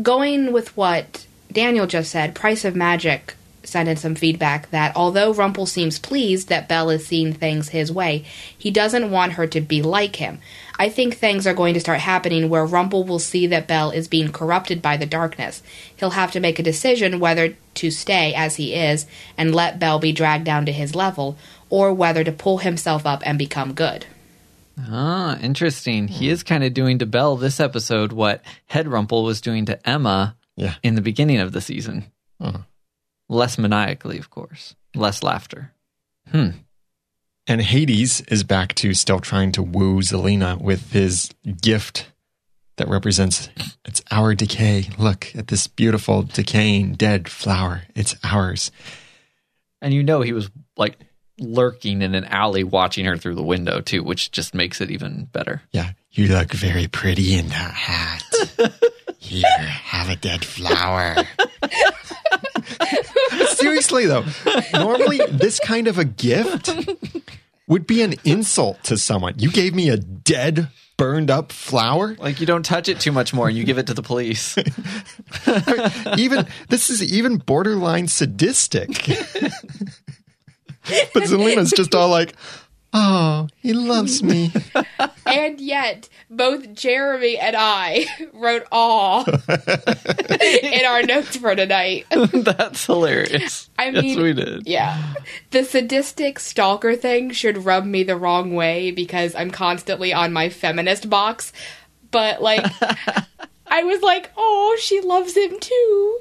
going with what Daniel just said, Price of Magic sent in some feedback that although Rumple seems pleased that Belle is seeing things his way, he doesn't want her to be like him. I think things are going to start happening where Rumple will see that Belle is being corrupted by the darkness. He'll have to make a decision whether to stay as he is and let Belle be dragged down to his level, or whether to pull himself up and become good. Ah, interesting. He is kind of doing to Belle this episode what Head Rumple was doing to Emma Yeah. in the beginning of the season. Less maniacally, of course. Less laughter. Hmm. And Hades is back to still trying to woo Zelena with his gift that represents it's our decay. Look at this beautiful decaying dead flower. It's ours. And you know he was like lurking in an alley watching her through the window too, which just makes it even better. Yeah, you look very pretty in that hat. Here, have a dead flower. Seriously, though, normally this kind of a gift would be an insult to someone. You gave me a dead, burned up flower? Like you don't touch it too much more and you give it to the police. Even this is even borderline sadistic. but Zelena's just all like, Oh, he loves me. and yet, both Jeremy and I wrote aw in our notes for tonight. That's hilarious. I yes, mean, we did. Yeah. The sadistic stalker thing should rub me the wrong way because I'm constantly on my feminist box. But, like, I was like, oh, she loves him too.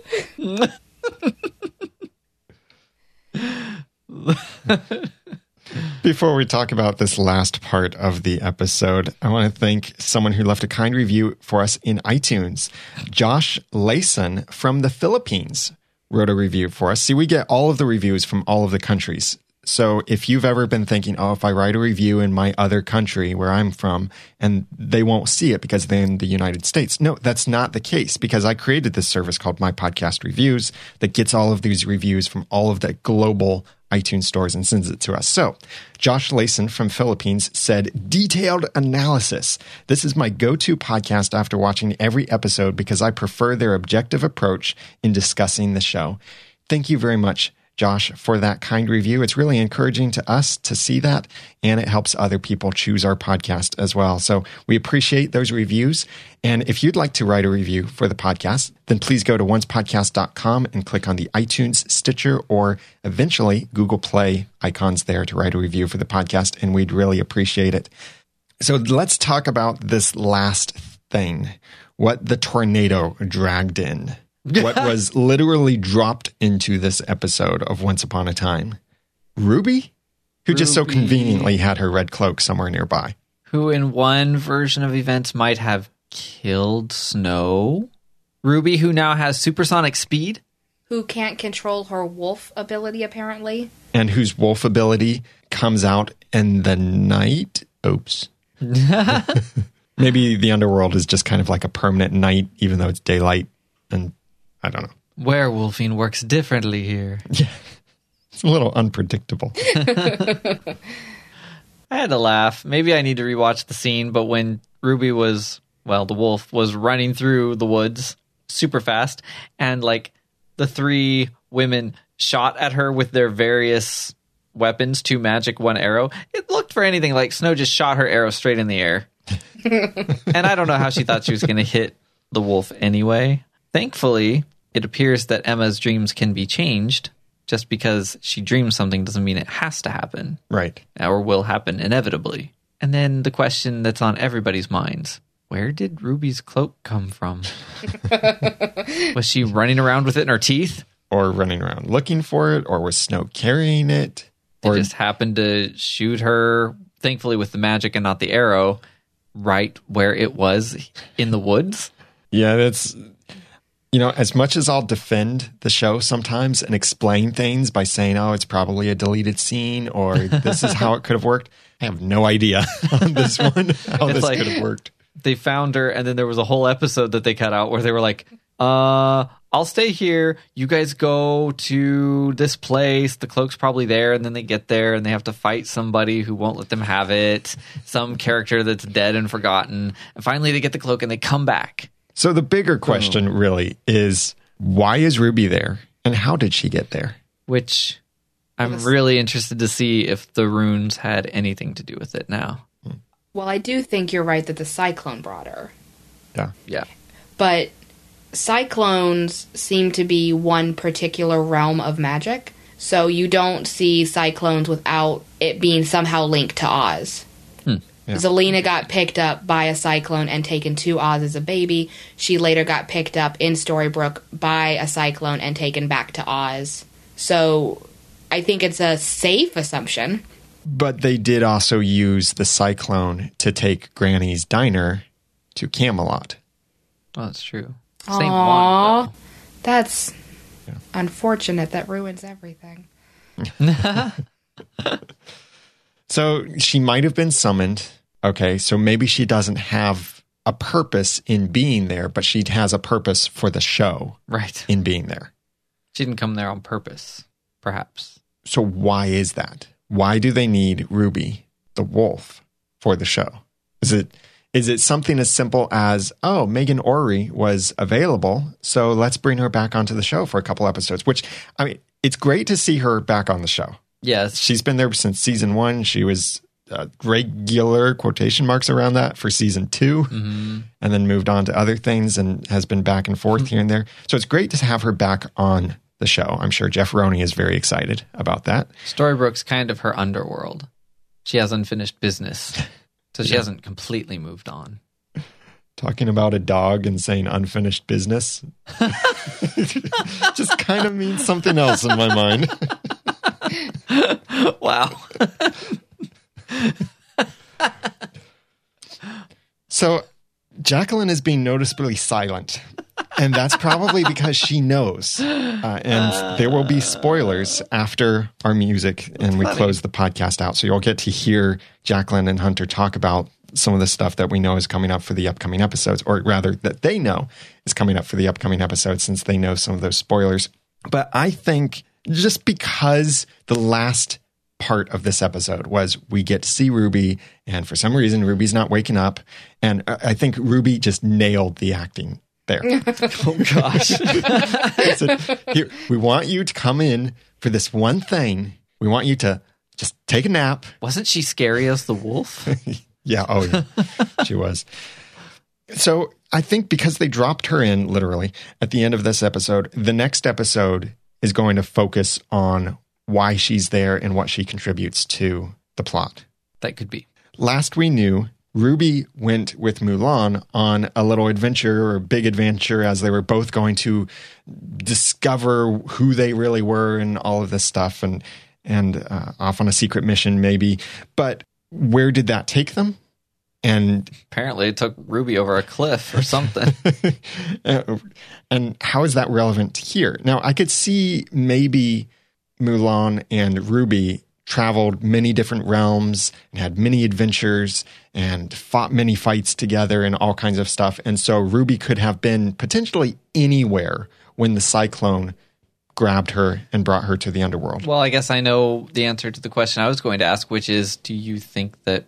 Before we talk about this last part of the episode, I want to thank someone who left a kind review for us in iTunes. Josh Layson from the Philippines wrote a review for us. See, we get all of the reviews from all of the countries. So if you've ever been thinking, oh, if I write a review in my other country where I'm from and they won't see it because they're in the United States. No, that's not the case because I created this service called My Podcast Reviews that gets all of these reviews from all of the global iTunes stores and sends it to us. So, Josh Layson from Philippines said, detailed analysis. This is my go to podcast after watching every episode because I prefer their objective approach in discussing the show. Thank you very much. Josh, for that kind review. It's really encouraging to us to see that, and it helps other people choose our podcast as well. So we appreciate those reviews. And if you'd like to write a review for the podcast, then please go to oncepodcast.com and click on the iTunes, Stitcher, or eventually Google Play icons there to write a review for the podcast, and we'd really appreciate it. So let's talk about this last thing what the tornado dragged in what was literally dropped into this episode of Once Upon a Time. Ruby, who just so conveniently had her red cloak somewhere nearby. Who in one version of events might have killed Snow? Ruby, who now has supersonic speed? Who can't control her wolf ability, apparently. And whose wolf ability comes out in the night. Oops. Maybe the underworld is just kind of like a permanent night, even though it's daylight. And I don't know. Werewolfing works differently here. Yeah. It's a little unpredictable. I had to laugh. Maybe I need to rewatch the scene, but when Ruby was, well, the wolf was running through the woods super fast, and like the three women shot at her with their various weapons two magic, one arrow. It looked for anything like Snow just shot her arrow straight in the air. and I don't know how she thought she was going to hit the wolf anyway. Thankfully, it appears that Emma's dreams can be changed. Just because she dreams something doesn't mean it has to happen right. or will happen inevitably. And then the question that's on everybody's minds where did Ruby's cloak come from? was she running around with it in her teeth? Or running around looking for it, or was Snow carrying it? They Or just happened to shoot her, thankfully with the magic and not the arrow, right where it was in the woods. Yeah, that's you know, as much as I'll defend the show sometimes and explain things by saying, "Oh, it's probably a deleted scene," or "This is how it could have worked," I have no idea on this one how this like- could have worked. They found her, and then there was a whole episode that they cut out where they were like, uh, I'll stay here. You guys go to this place. The cloak's probably there. And then they get there and they have to fight somebody who won't let them have it. Some character that's dead and forgotten. And finally they get the cloak and they come back. So the bigger oh. question really is, why is Ruby there, and how did she get there? Which I'm really interested to see if the runes had anything to do with it now. Well, I do think you're right that the cyclone brought her. Yeah, Yeah. But cyclones seem to be one particular realm of magic. So you don't see cyclones without it being somehow linked to Oz. Yeah. Zelena got picked up by a cyclone and taken to Oz as a baby. She later got picked up in Storybrooke by a cyclone and taken back to Oz. So I think it's a safe assumption. but they did also use the cyclone to take Granny's diner to Camelot. Well, that's true. Same Aww. one. That's unfortunate. That ruins everything. So she might have been summoned. Okay, so maybe she doesn't have a purpose in being there, but she has a purpose for the show Right. in being there. She didn't come there on purpose, perhaps. So why is that? Why do they need Ruby, the wolf, for the show? Is it is it something as simple as, oh, Meghan Ory was available, so let's bring her back onto the show for a couple episodes? Which I mean, it's great to see her back on the show. Yes. She's been there since season one. She was uh, regular quotation marks around that for season 2 and then moved on to other things and has been back and forth here and there. So it's great to have her back on the show. I'm sure Jeff Roney is very excited about that. Storybrooke's kind of her underworld. She has unfinished business, so she hasn't completely moved on. Talking about a dog and saying unfinished business just kind of means something else in my mind. Wow. So Jacqueline is being noticeably silent. And that's probably because she knows. Uh, and there will be spoilers after our music and we close the podcast out. So you'll get to hear Jacqueline and Hunter talk about some of the stuff that we know is coming up for the upcoming episodes, or rather, that they know is coming up for the upcoming episodes since they know some of those spoilers. But I think just because the last part of this episode was we get to see Ruby, and for some reason, Ruby's not waking up. And I think Ruby just nailed the acting there. Oh gosh. Said, Here, we want you to come in for this one thing. We want you to just take a nap. Wasn't she scary as the wolf? Yeah. Oh, yeah. she was. So I think because they dropped her in literally at the end of this episode, the next episode is going to focus on why she's there and what she contributes to the plot. That could be. Last we knew, Ruby went with Mulan on a little adventure or big adventure as they were both going to discover who they really were and all of this stuff and and uh, off on a secret mission maybe. But where did that take them? And Apparently, it took Ruby over a cliff or something. and how is that relevant here? Now, I could see maybe Mulan and Ruby traveled many different realms and had many adventures and fought many fights together and all kinds of stuff. And so Ruby could have been potentially anywhere when the cyclone grabbed her and brought her to the underworld. well, I guess I know the answer to the question I was going to ask, which is do you think that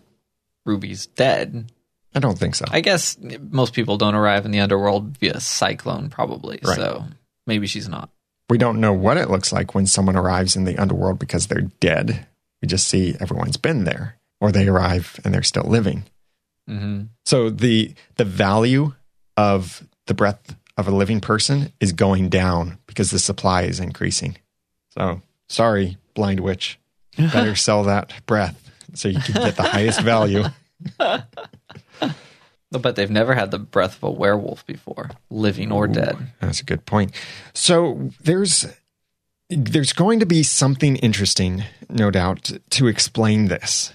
Ruby's dead? I don't think so. I guess most people don't arrive in the underworld via cyclone, probably. Right. So maybe she's not. we don't know what it looks like when someone arrives in the underworld because they're dead. We just see everyone's been there, or they arrive and they're still living. hmm So the the value of the breath of a living person is going down because the supply is increasing. So sorry, blind witch, better sell that breath so you can get the highest value. But they've never had the breath of a werewolf before, living or dead. That's a good point. So there's there's going to be something interesting, no doubt, to explain this.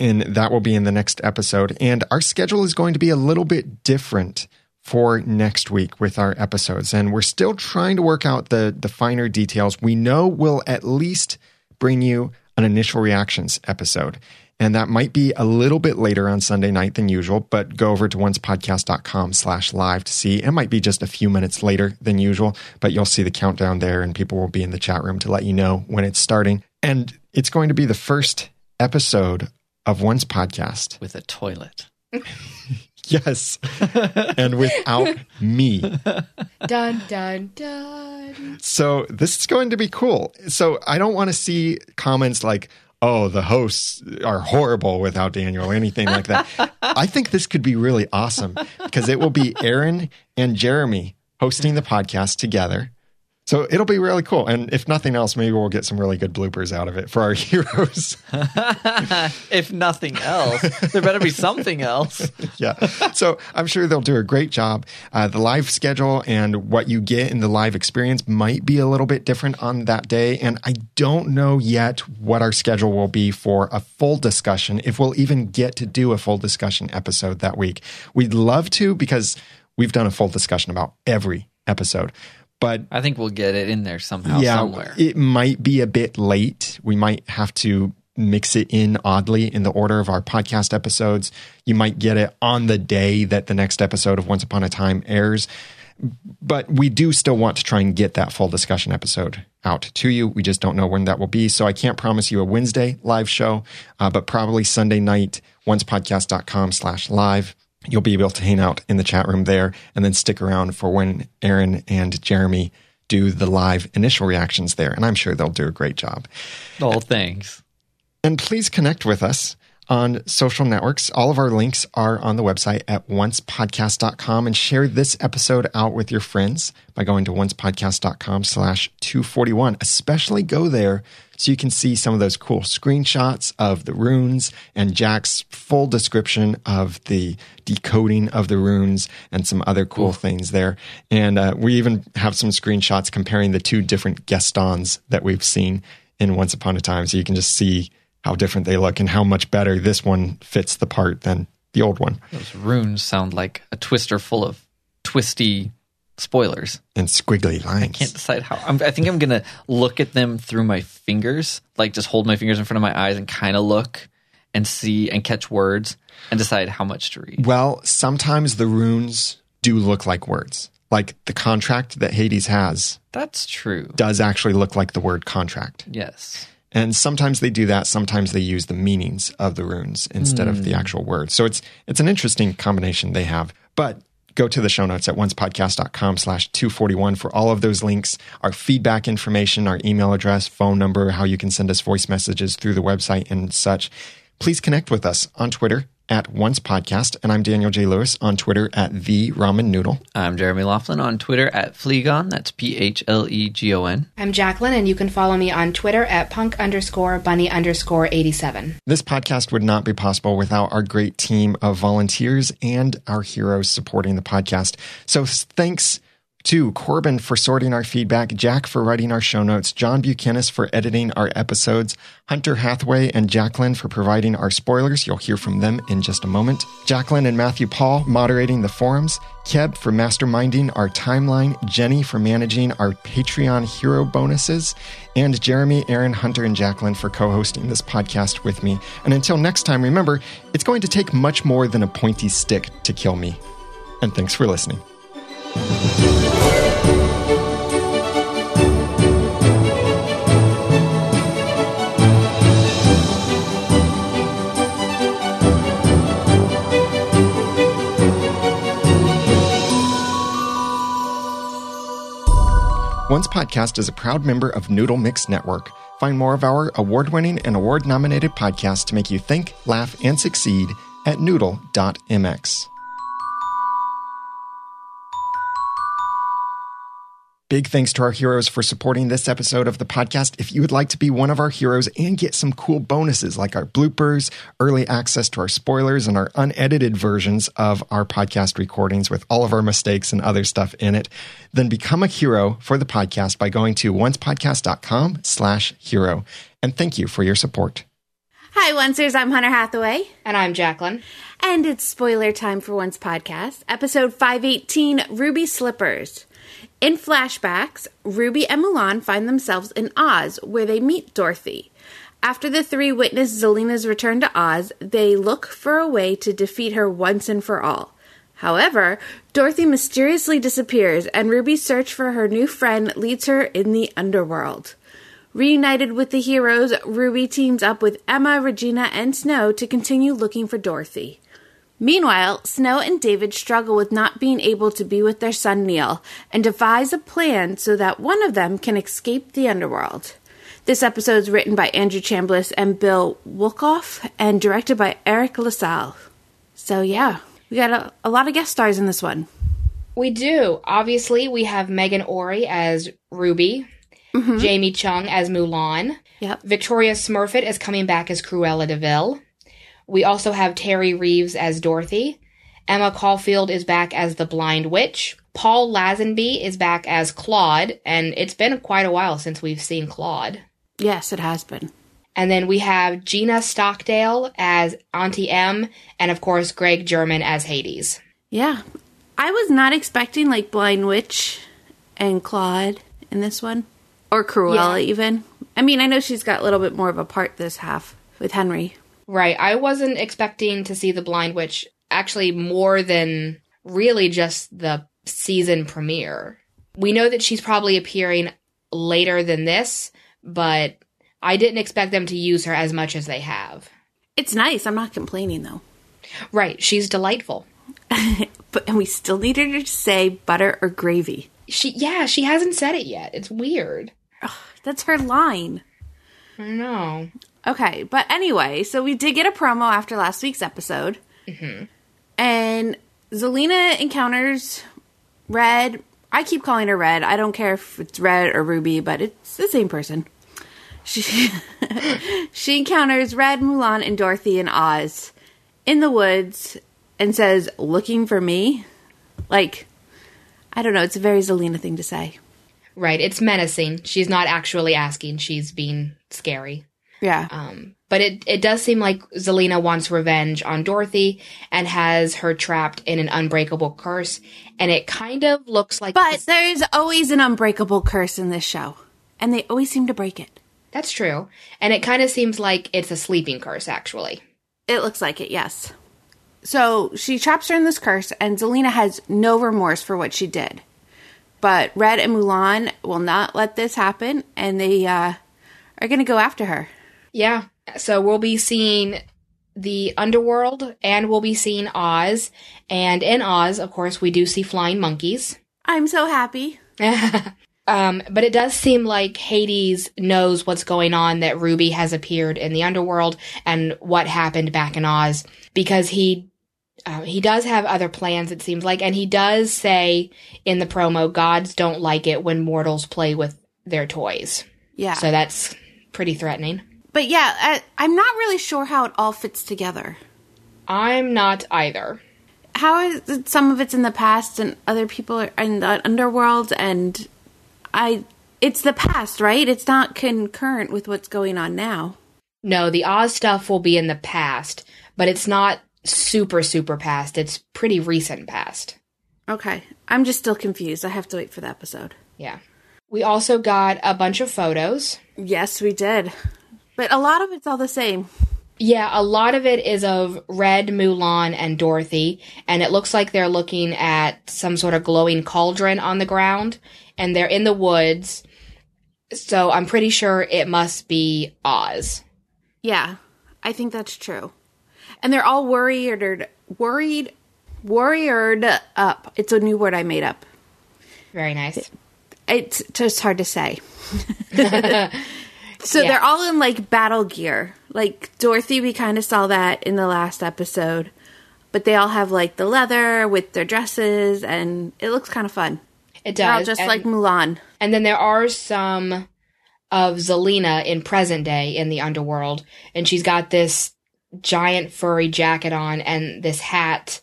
And that will be in the next episode. And our schedule is going to be a little bit different for next week with our episodes. And we're still trying to work out the the finer details. We know we'll at least bring you an initial reactions episode. And that might be a little bit later on Sunday night than usual, but go over to oncepodcast.com slash live to see. It might be just a few minutes later than usual, but you'll see the countdown there and people will be in the chat room to let you know when it's starting. And it's going to be the first episode of Once Podcast. With a toilet. Yes. and without me. Dun dun dun. So this is going to be cool. So I don't want to see comments like, oh, the hosts are horrible without Daniel or anything like that. I think this could be really awesome because it will be Aaron and Jeremy hosting the podcast together. So it'll be really cool. And if nothing else, maybe we'll get some really good bloopers out of it for our heroes. If nothing else, there better be something else. yeah. So I'm sure they'll do a great job. Uh, the live schedule and what you get in the live experience might be a little bit different on that day. And I don't know yet what our schedule will be for a full discussion, if we'll even get to do a full discussion episode that week. We'd love to because we've done a full discussion about every episode. But I think we'll get it in there somehow, yeah, somewhere. it might be a bit late. We might have to mix it in oddly in the order of our podcast episodes. You might get it on the day that the next episode of Once Upon a Time airs. But we do still want to try and get that full discussion episode out to you. We just don't know when that will be. So I can't promise you a Wednesday live show, uh, but probably Sunday night, oncepodcast.com slash live. You'll be able to hang out in the chat room there and then stick around for when Aaron and Jeremy do the live initial reactions there. And I'm sure they'll do a great job. Oh, thanks. And please connect with us on social networks. All of our links are on the website at oncepodcast.com and share this episode out with your friends by going to oncepodcast.com slash 241. Especially go there so you can see some of those cool screenshots of the runes and Jack's full description of the decoding of the runes and some other cool things there. And uh, we even have some screenshots comparing the two different Gastons that we've seen in Once Upon a Time. So you can just see how different they look and how much better this one fits the part than the old one. Those runes sound like a twister full of twisty spoilers. And squiggly lines. I can't decide how. I'm, I think I'm gonna look at them through my fingers, like just hold my fingers in front of my eyes and kind of look and see and catch words and decide how much to read. Well, sometimes the runes do look like words. Like the contract that Hades has That's true. does actually look like the word contract. Yes. And sometimes they do that. Sometimes they use the meanings of the runes instead of the hmm. actual words. So it's it's an interesting combination they have. But go to the show notes at oncepodcast.com slash 241 for all of those links, our feedback information, our email address, phone number, how you can send us voice messages through the website and such. Please connect with us on Twitter at Once Podcast. And I'm Daniel J. Lewis on Twitter at The Ramen Noodle. I'm Jeremy Laughlin on Twitter at Phlegon. That's P H L E G O N. I'm Jacqueline, and you can follow me on Twitter at punk underscore bunny underscore 87. This podcast would not be possible without our great team of volunteers and our heroes supporting the podcast. So thanks to Corbin for sorting our feedback, Jack for writing our show notes, John Buchanan for editing our episodes, Hunter Hathaway and Jacqueline for providing our spoilers. You'll hear from them in just a moment. Jacqueline and Matthew Paul moderating the forums, Keb for masterminding our timeline, Jenny for managing our Patreon hero bonuses, and Jeremy, Aaron, Hunter, and Jacqueline for co hosting this podcast with me. And until next time, remember, it's going to take much more than a pointy stick to kill me. And thanks for listening. Once Podcast is a proud member of Noodle Mix Network. Find more of our award winning and award nominated podcasts to make you think, laugh, and succeed at noodle.mx. Big thanks to our heroes for supporting this episode of the podcast. If you would like to be one of our heroes and get some cool bonuses like our bloopers, early access to our spoilers, and our unedited versions of our podcast recordings with all of our mistakes and other stuff in it, then become a hero for the podcast by going to oncepodcast.com slash hero. And thank you for your support. Hi, Oncers. I'm Hunter Hathaway, And I'm Jacqueline. and it's spoiler time for Once Podcast, episode 518 Ruby Slippers. In flashbacks, Ruby and Mulan find themselves in Oz, where they meet Dorothy. After the three witness Zelena's return to Oz, they look for a way to defeat her once and for all. However, Dorothy mysteriously disappears, and Ruby's search for her new friend leads her in the underworld. Reunited with the heroes, Ruby teams up with Emma, Regina, and Snow to continue looking for Dorothy. Meanwhile, Snow and David struggle with not being able to be with their son Neil and devise a plan so that one of them can escape the underworld. This episode is written by Andrew Chambliss and Bill Wolkoff and directed by Eric LaSalle. So, yeah, we got a, a lot of guest stars in this one. We do. Obviously, we have Meghan Ory as Ruby, mm-hmm. Jamie Chung as Mulan. Yep. Victoria Smurfit is coming back as Cruella De Vil. We also have Teri Reeves as Dorothy. Emma Caulfield is back as the Blind Witch. Paul Lazenby is back as Claude, and it's been quite a while since we've seen Claude. Yes, it has been. And then we have Gina Stockdale as Auntie M, and of course, Greg Germann as Hades. Yeah. I was not expecting like Blind Witch and Claude in this one. Or Cruella Yeah. even. I mean, I know she's got a little bit more of a part this half with Henry. Right. I wasn't expecting to see the Blind Witch actually more than really just the season premiere. We know that she's probably appearing later than this, but I didn't expect them to use her as much as they have. It's nice. I'm not complaining though. Right. She's delightful. But and we still need her to say butter or gravy. She yeah, she hasn't said it yet. It's weird. That's her line. I know. Okay, but anyway, so we did get a promo after last week's episode. Mm-hmm. And Zelena encounters Red. I keep calling her Red. I don't care if it's Red or Ruby, but it's the same person. She she encounters Red, Mulan, and Dorothy and Oz in the woods and says, "Looking for me?" Like, I don't know. It's a very Zelena thing to say. Right. It's menacing. She's not actually asking. She's being scary. Yeah. Um, but it, it does seem like Zelena wants revenge on Dorothy and has her trapped in an unbreakable curse. And it kind of looks like. But there's always an unbreakable curse in this show, and they always seem to break it. That's true. And it kind of seems like it's a sleeping curse, actually. It looks like it, yes. So she traps her in this curse, and Zelena has no remorse for what she did. But Red and Mulan will not let this happen, and they uh, are going to go after her. Yeah. So we'll be seeing the underworld and we'll be seeing Oz. And in Oz, of course, we do see flying monkeys. I'm so happy. Um, but it does seem like Hades knows what's going on, that Ruby has appeared in the underworld and what happened back in Oz because he uh, he does have other plans, it seems like, and he does say in the promo, "Gods don't like it when mortals play with their toys." Yeah. So that's pretty threatening. but yeah, I, I'm not really sure how it all fits together. I'm not either. How is it, some of it's in the past, and other people are in the underworld, and I. It's the past, right? It's not concurrent with what's going on now. No, the Oz stuff will be in the past, but it's not super super past. It's pretty recent past. Okay. I'm just still confused. I have to wait for the episode. Yeah. We also got a bunch of photos. Yes, we did. But a lot of it's all the same. Yeah, a lot of it is of Red, Mulan, and Dorothy, and it looks like they're looking at some sort of glowing cauldron on the ground, and they're in the woods. So I'm pretty sure it must be Oz. Yeah, I think that's true. And they're all worried, worried, worried up. It's a new word I made up. Very nice. It's just hard to say. so Yeah. they're all in like battle gear. Like Dorothy, we kind of saw that in the last episode. But they all have like the leather with their dresses, and it looks kind of fun. It They're all does. just and, like Mulan. and then there are some of Zelena in present day in the underworld, and she's got this giant furry jacket on and this hat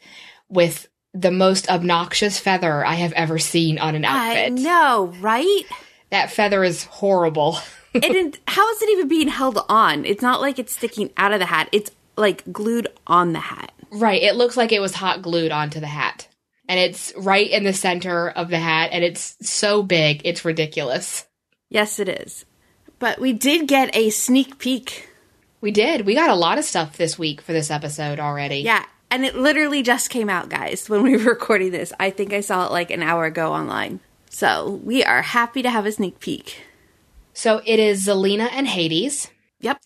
with the most obnoxious feather I have ever seen on an I outfit. know, right? That feather is horrible. it didn't, how is it even being held on? It's not like it's sticking out of the hat. It's like glued on the hat. right, it looks like it was hot glued onto the hat. And it's right in the center of the hat, and it's so big, it's ridiculous. Yes, it is. But we did get a sneak peek. We did. We got a lot of stuff this week for this episode already. Yeah, and it literally just came out, guys, when we were recording this. I think I saw it like an hour ago online. So we are happy to have a sneak peek. So it is Zelena and Hades. Yep.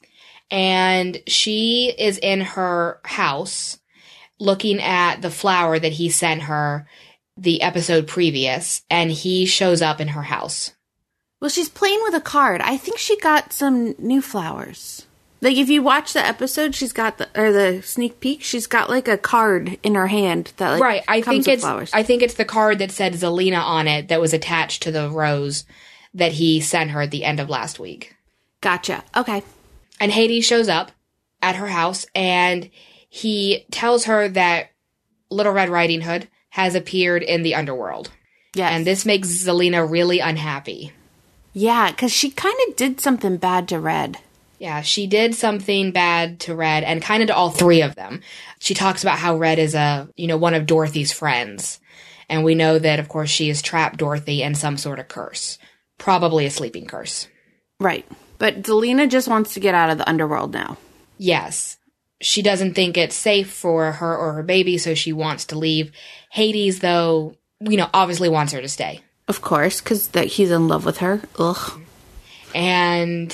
and she is in her house looking at the flower that he sent her the episode previous and he shows up in her house Well, she's playing with a card. I think she got some new flowers. Like if you watch the episode, she's got the or the sneak peek. She's got like a card in her hand that like right i comes think with it's flowers. i think it's the card that said zelena on it that was attached to the rose that he sent her at the end of last week gotcha. Okay. and hades shows up at her house and he tells her that little red riding hood has appeared in the underworld Yeah, and this makes zelena really unhappy yeah, because she kind of did something bad to Red. Yeah, she did something bad to Red and kind of to all three of them. She talks about how Red is a, you know, one of Dorothy's friends. And we know that, of course, she has trapped Dorothy in some sort of curse. Probably a sleeping curse. Right. But Zelena just wants to get out of the underworld now. Yes. She doesn't think it's safe for her or her baby, so she wants to leave. Hades, though, you know, obviously wants her to stay. Of course, because that he's in love with her. Ugh. And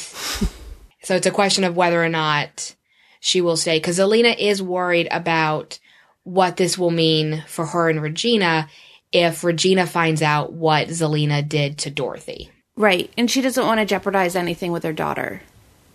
so it's a question of whether or not she will stay. Because Zelena is worried about what this will mean for her and Regina if Regina finds out what Zelena did to Dorothy. Right. And she doesn't want to jeopardize anything with her daughter.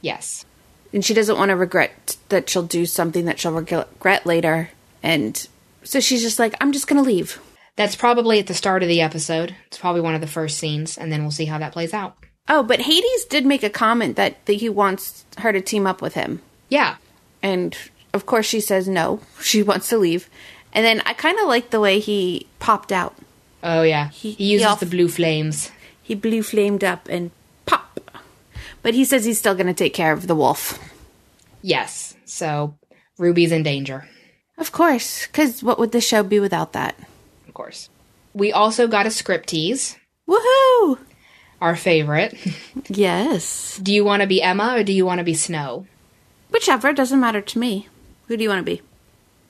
Yes. and she doesn't want to regret that she'll do something that she'll regret later. And so she's just like, I'm just going to leave. That's probably at the start of the episode. It's probably one of the first scenes, and then we'll see how that plays out. Oh, but Hades did make a comment that, that he wants her to team up with him. Yeah. And of course, she says no. She wants to leave. And then I kind of like the way he popped out. Oh, yeah. He, uses off- the blue flames. He blue flamed up and pop. But he says he's still going to take care of the wolf. Yes. So Ruby's in danger, Of course, because what would the show be without that? of course. We also got a script tease, Woohoo! Our favorite. Yes. do you want to be Emma or do you want to be Snow? Whichever, doesn't matter to me. Who do you want to be?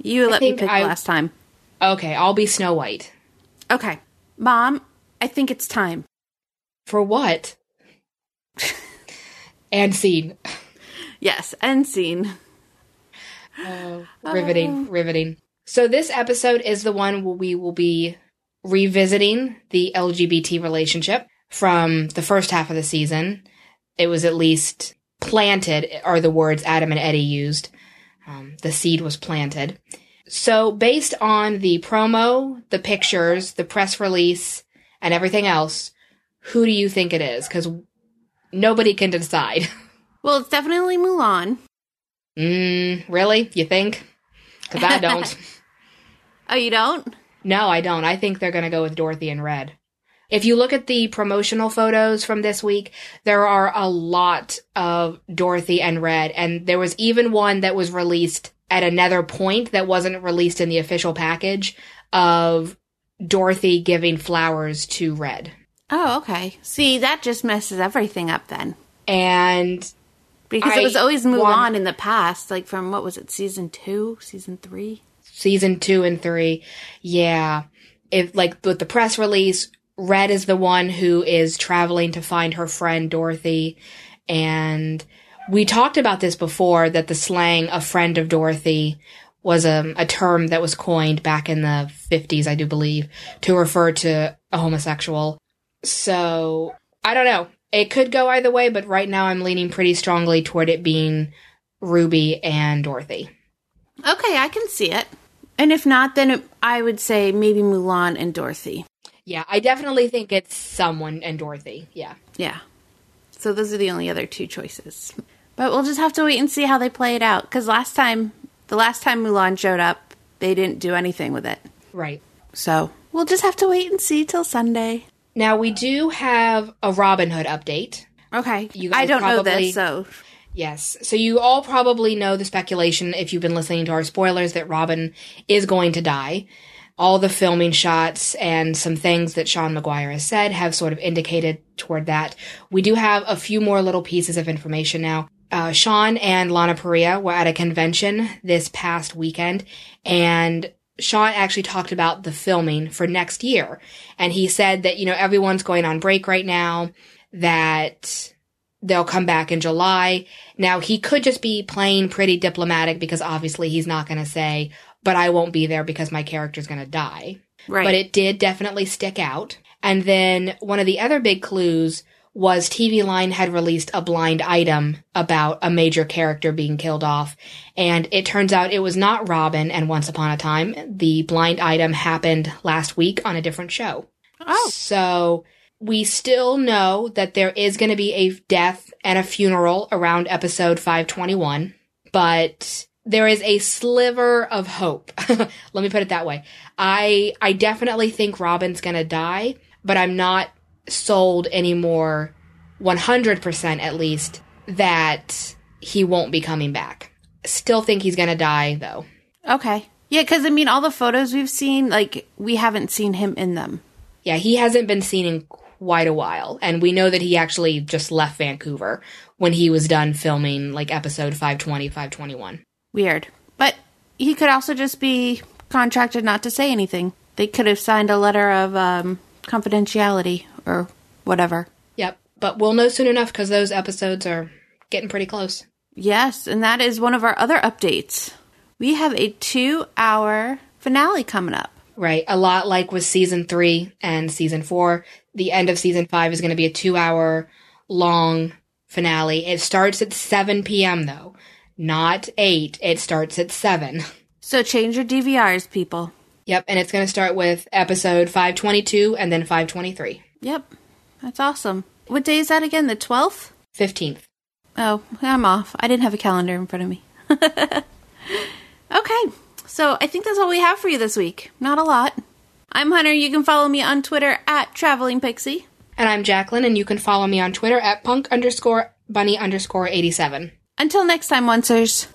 You let me pick I- last time. Okay, I'll be Snow White. Okay. Mom, I think it's time. For what? and scene. Yes, end scene. Oh, riveting, oh. riveting. So this episode is the one where we will be revisiting the LGBT relationship from the first half of the season. It was at least planted, are the words Adam and Eddie used. Um, the seed was planted. So based on the promo, the pictures, the press release, and everything else, who do you think it is? Because nobody can decide. Well, it's definitely Mulan. Mm, really? You think? Because I don't. Oh, you don't? No, I don't. I think they're going to go with Dorothy in red. If you look at the promotional photos from this week, there are a lot of Dorothy and red. And there was even one that was released at another point that wasn't released in the official package of Dorothy giving flowers to red. Oh, okay. See, that just messes everything up then. And Because I it was always Mulan want- in the past, like from what was it, season two, season three? season two and three. Yeah. If like with the press release, Red is the one who is traveling to find her friend Dorothy. And we talked about this before that the slang a friend of Dorothy was a, a term that was coined back in the 50s, I do believe, to refer to a homosexual. So I don't know. It could go either way, but right now I'm leaning pretty strongly toward it being Ruby and Dorothy. Okay, I can see it. And if not, then it, I would say maybe Mulan and Dorothy. Yeah, I definitely think it's someone and Dorothy. Yeah. Yeah. So those are the only other two choices. But we'll just have to wait and see how they play it out. Because last time, the last time Mulan showed up, they didn't do anything with it. Right. So we'll just have to wait and see till Sunday. Now we do have a Robin Hood update. Okay. You guys I don't know this, so Yes. So you all probably know the speculation if you've been listening to our spoilers that Robin is going to die. All the filming shots and some things that Sean Maguire has said have sort of indicated toward that. We do have a few more little pieces of information now. Uh, Sean and Lana Parrilla were at a convention this past weekend and Sean actually talked about the filming for next year. And he said that, you know, everyone's going on break right now, that they'll come back in July. Now, he could just be playing pretty diplomatic because obviously he's not going to say, but I won't be there because my character's going to die. right. But it did definitely stick out. And then one of the other big clues was TV Line had released a blind item about a major character being killed off. And it turns out it was not Robin and Once Upon a Time. The blind item happened last week on a different show. Oh. So we still know that there is going to be a death and a funeral around episode 521, but there is a sliver of hope. Let me put it that way. I I definitely think Robin's going to die, but I'm not sold anymore 100% at least that he won't be coming back. Still think he's going to die though. okay. Yeah, because I mean, all the photos we've seen, like, we haven't seen him in them. Yeah, he hasn't been seen in quite a while. And we know that he actually just left Vancouver when he was done filming like episode 520, 521. Weird. But he could also just be contracted not to say anything. They could have signed a letter of um, confidentiality or whatever. Yep. But we'll know soon enough because those episodes are getting pretty close. Yes, and that is one of our other updates. We have a two hour finale coming up. Right. A lot like with season three and season four. The end of season five is going to be a two hour long finale. It starts at 7 p.m. though, not 8. It starts at 7. So change your DVRs, people. Yep, and it's going to start with episode 522 and then 523. Yep. That's awesome. What day is that again? The 12th? 15th. Oh, I'm off. I didn't have a calendar in front of me. okay. So I think that's all we have for you this week. Not a lot. I'm Hunter. You can follow me on Twitter at Traveling Pixie. And I'm Jacqueline, and you can follow me on Twitter at punk underscore bunny underscore 87. Until next time, Oncers.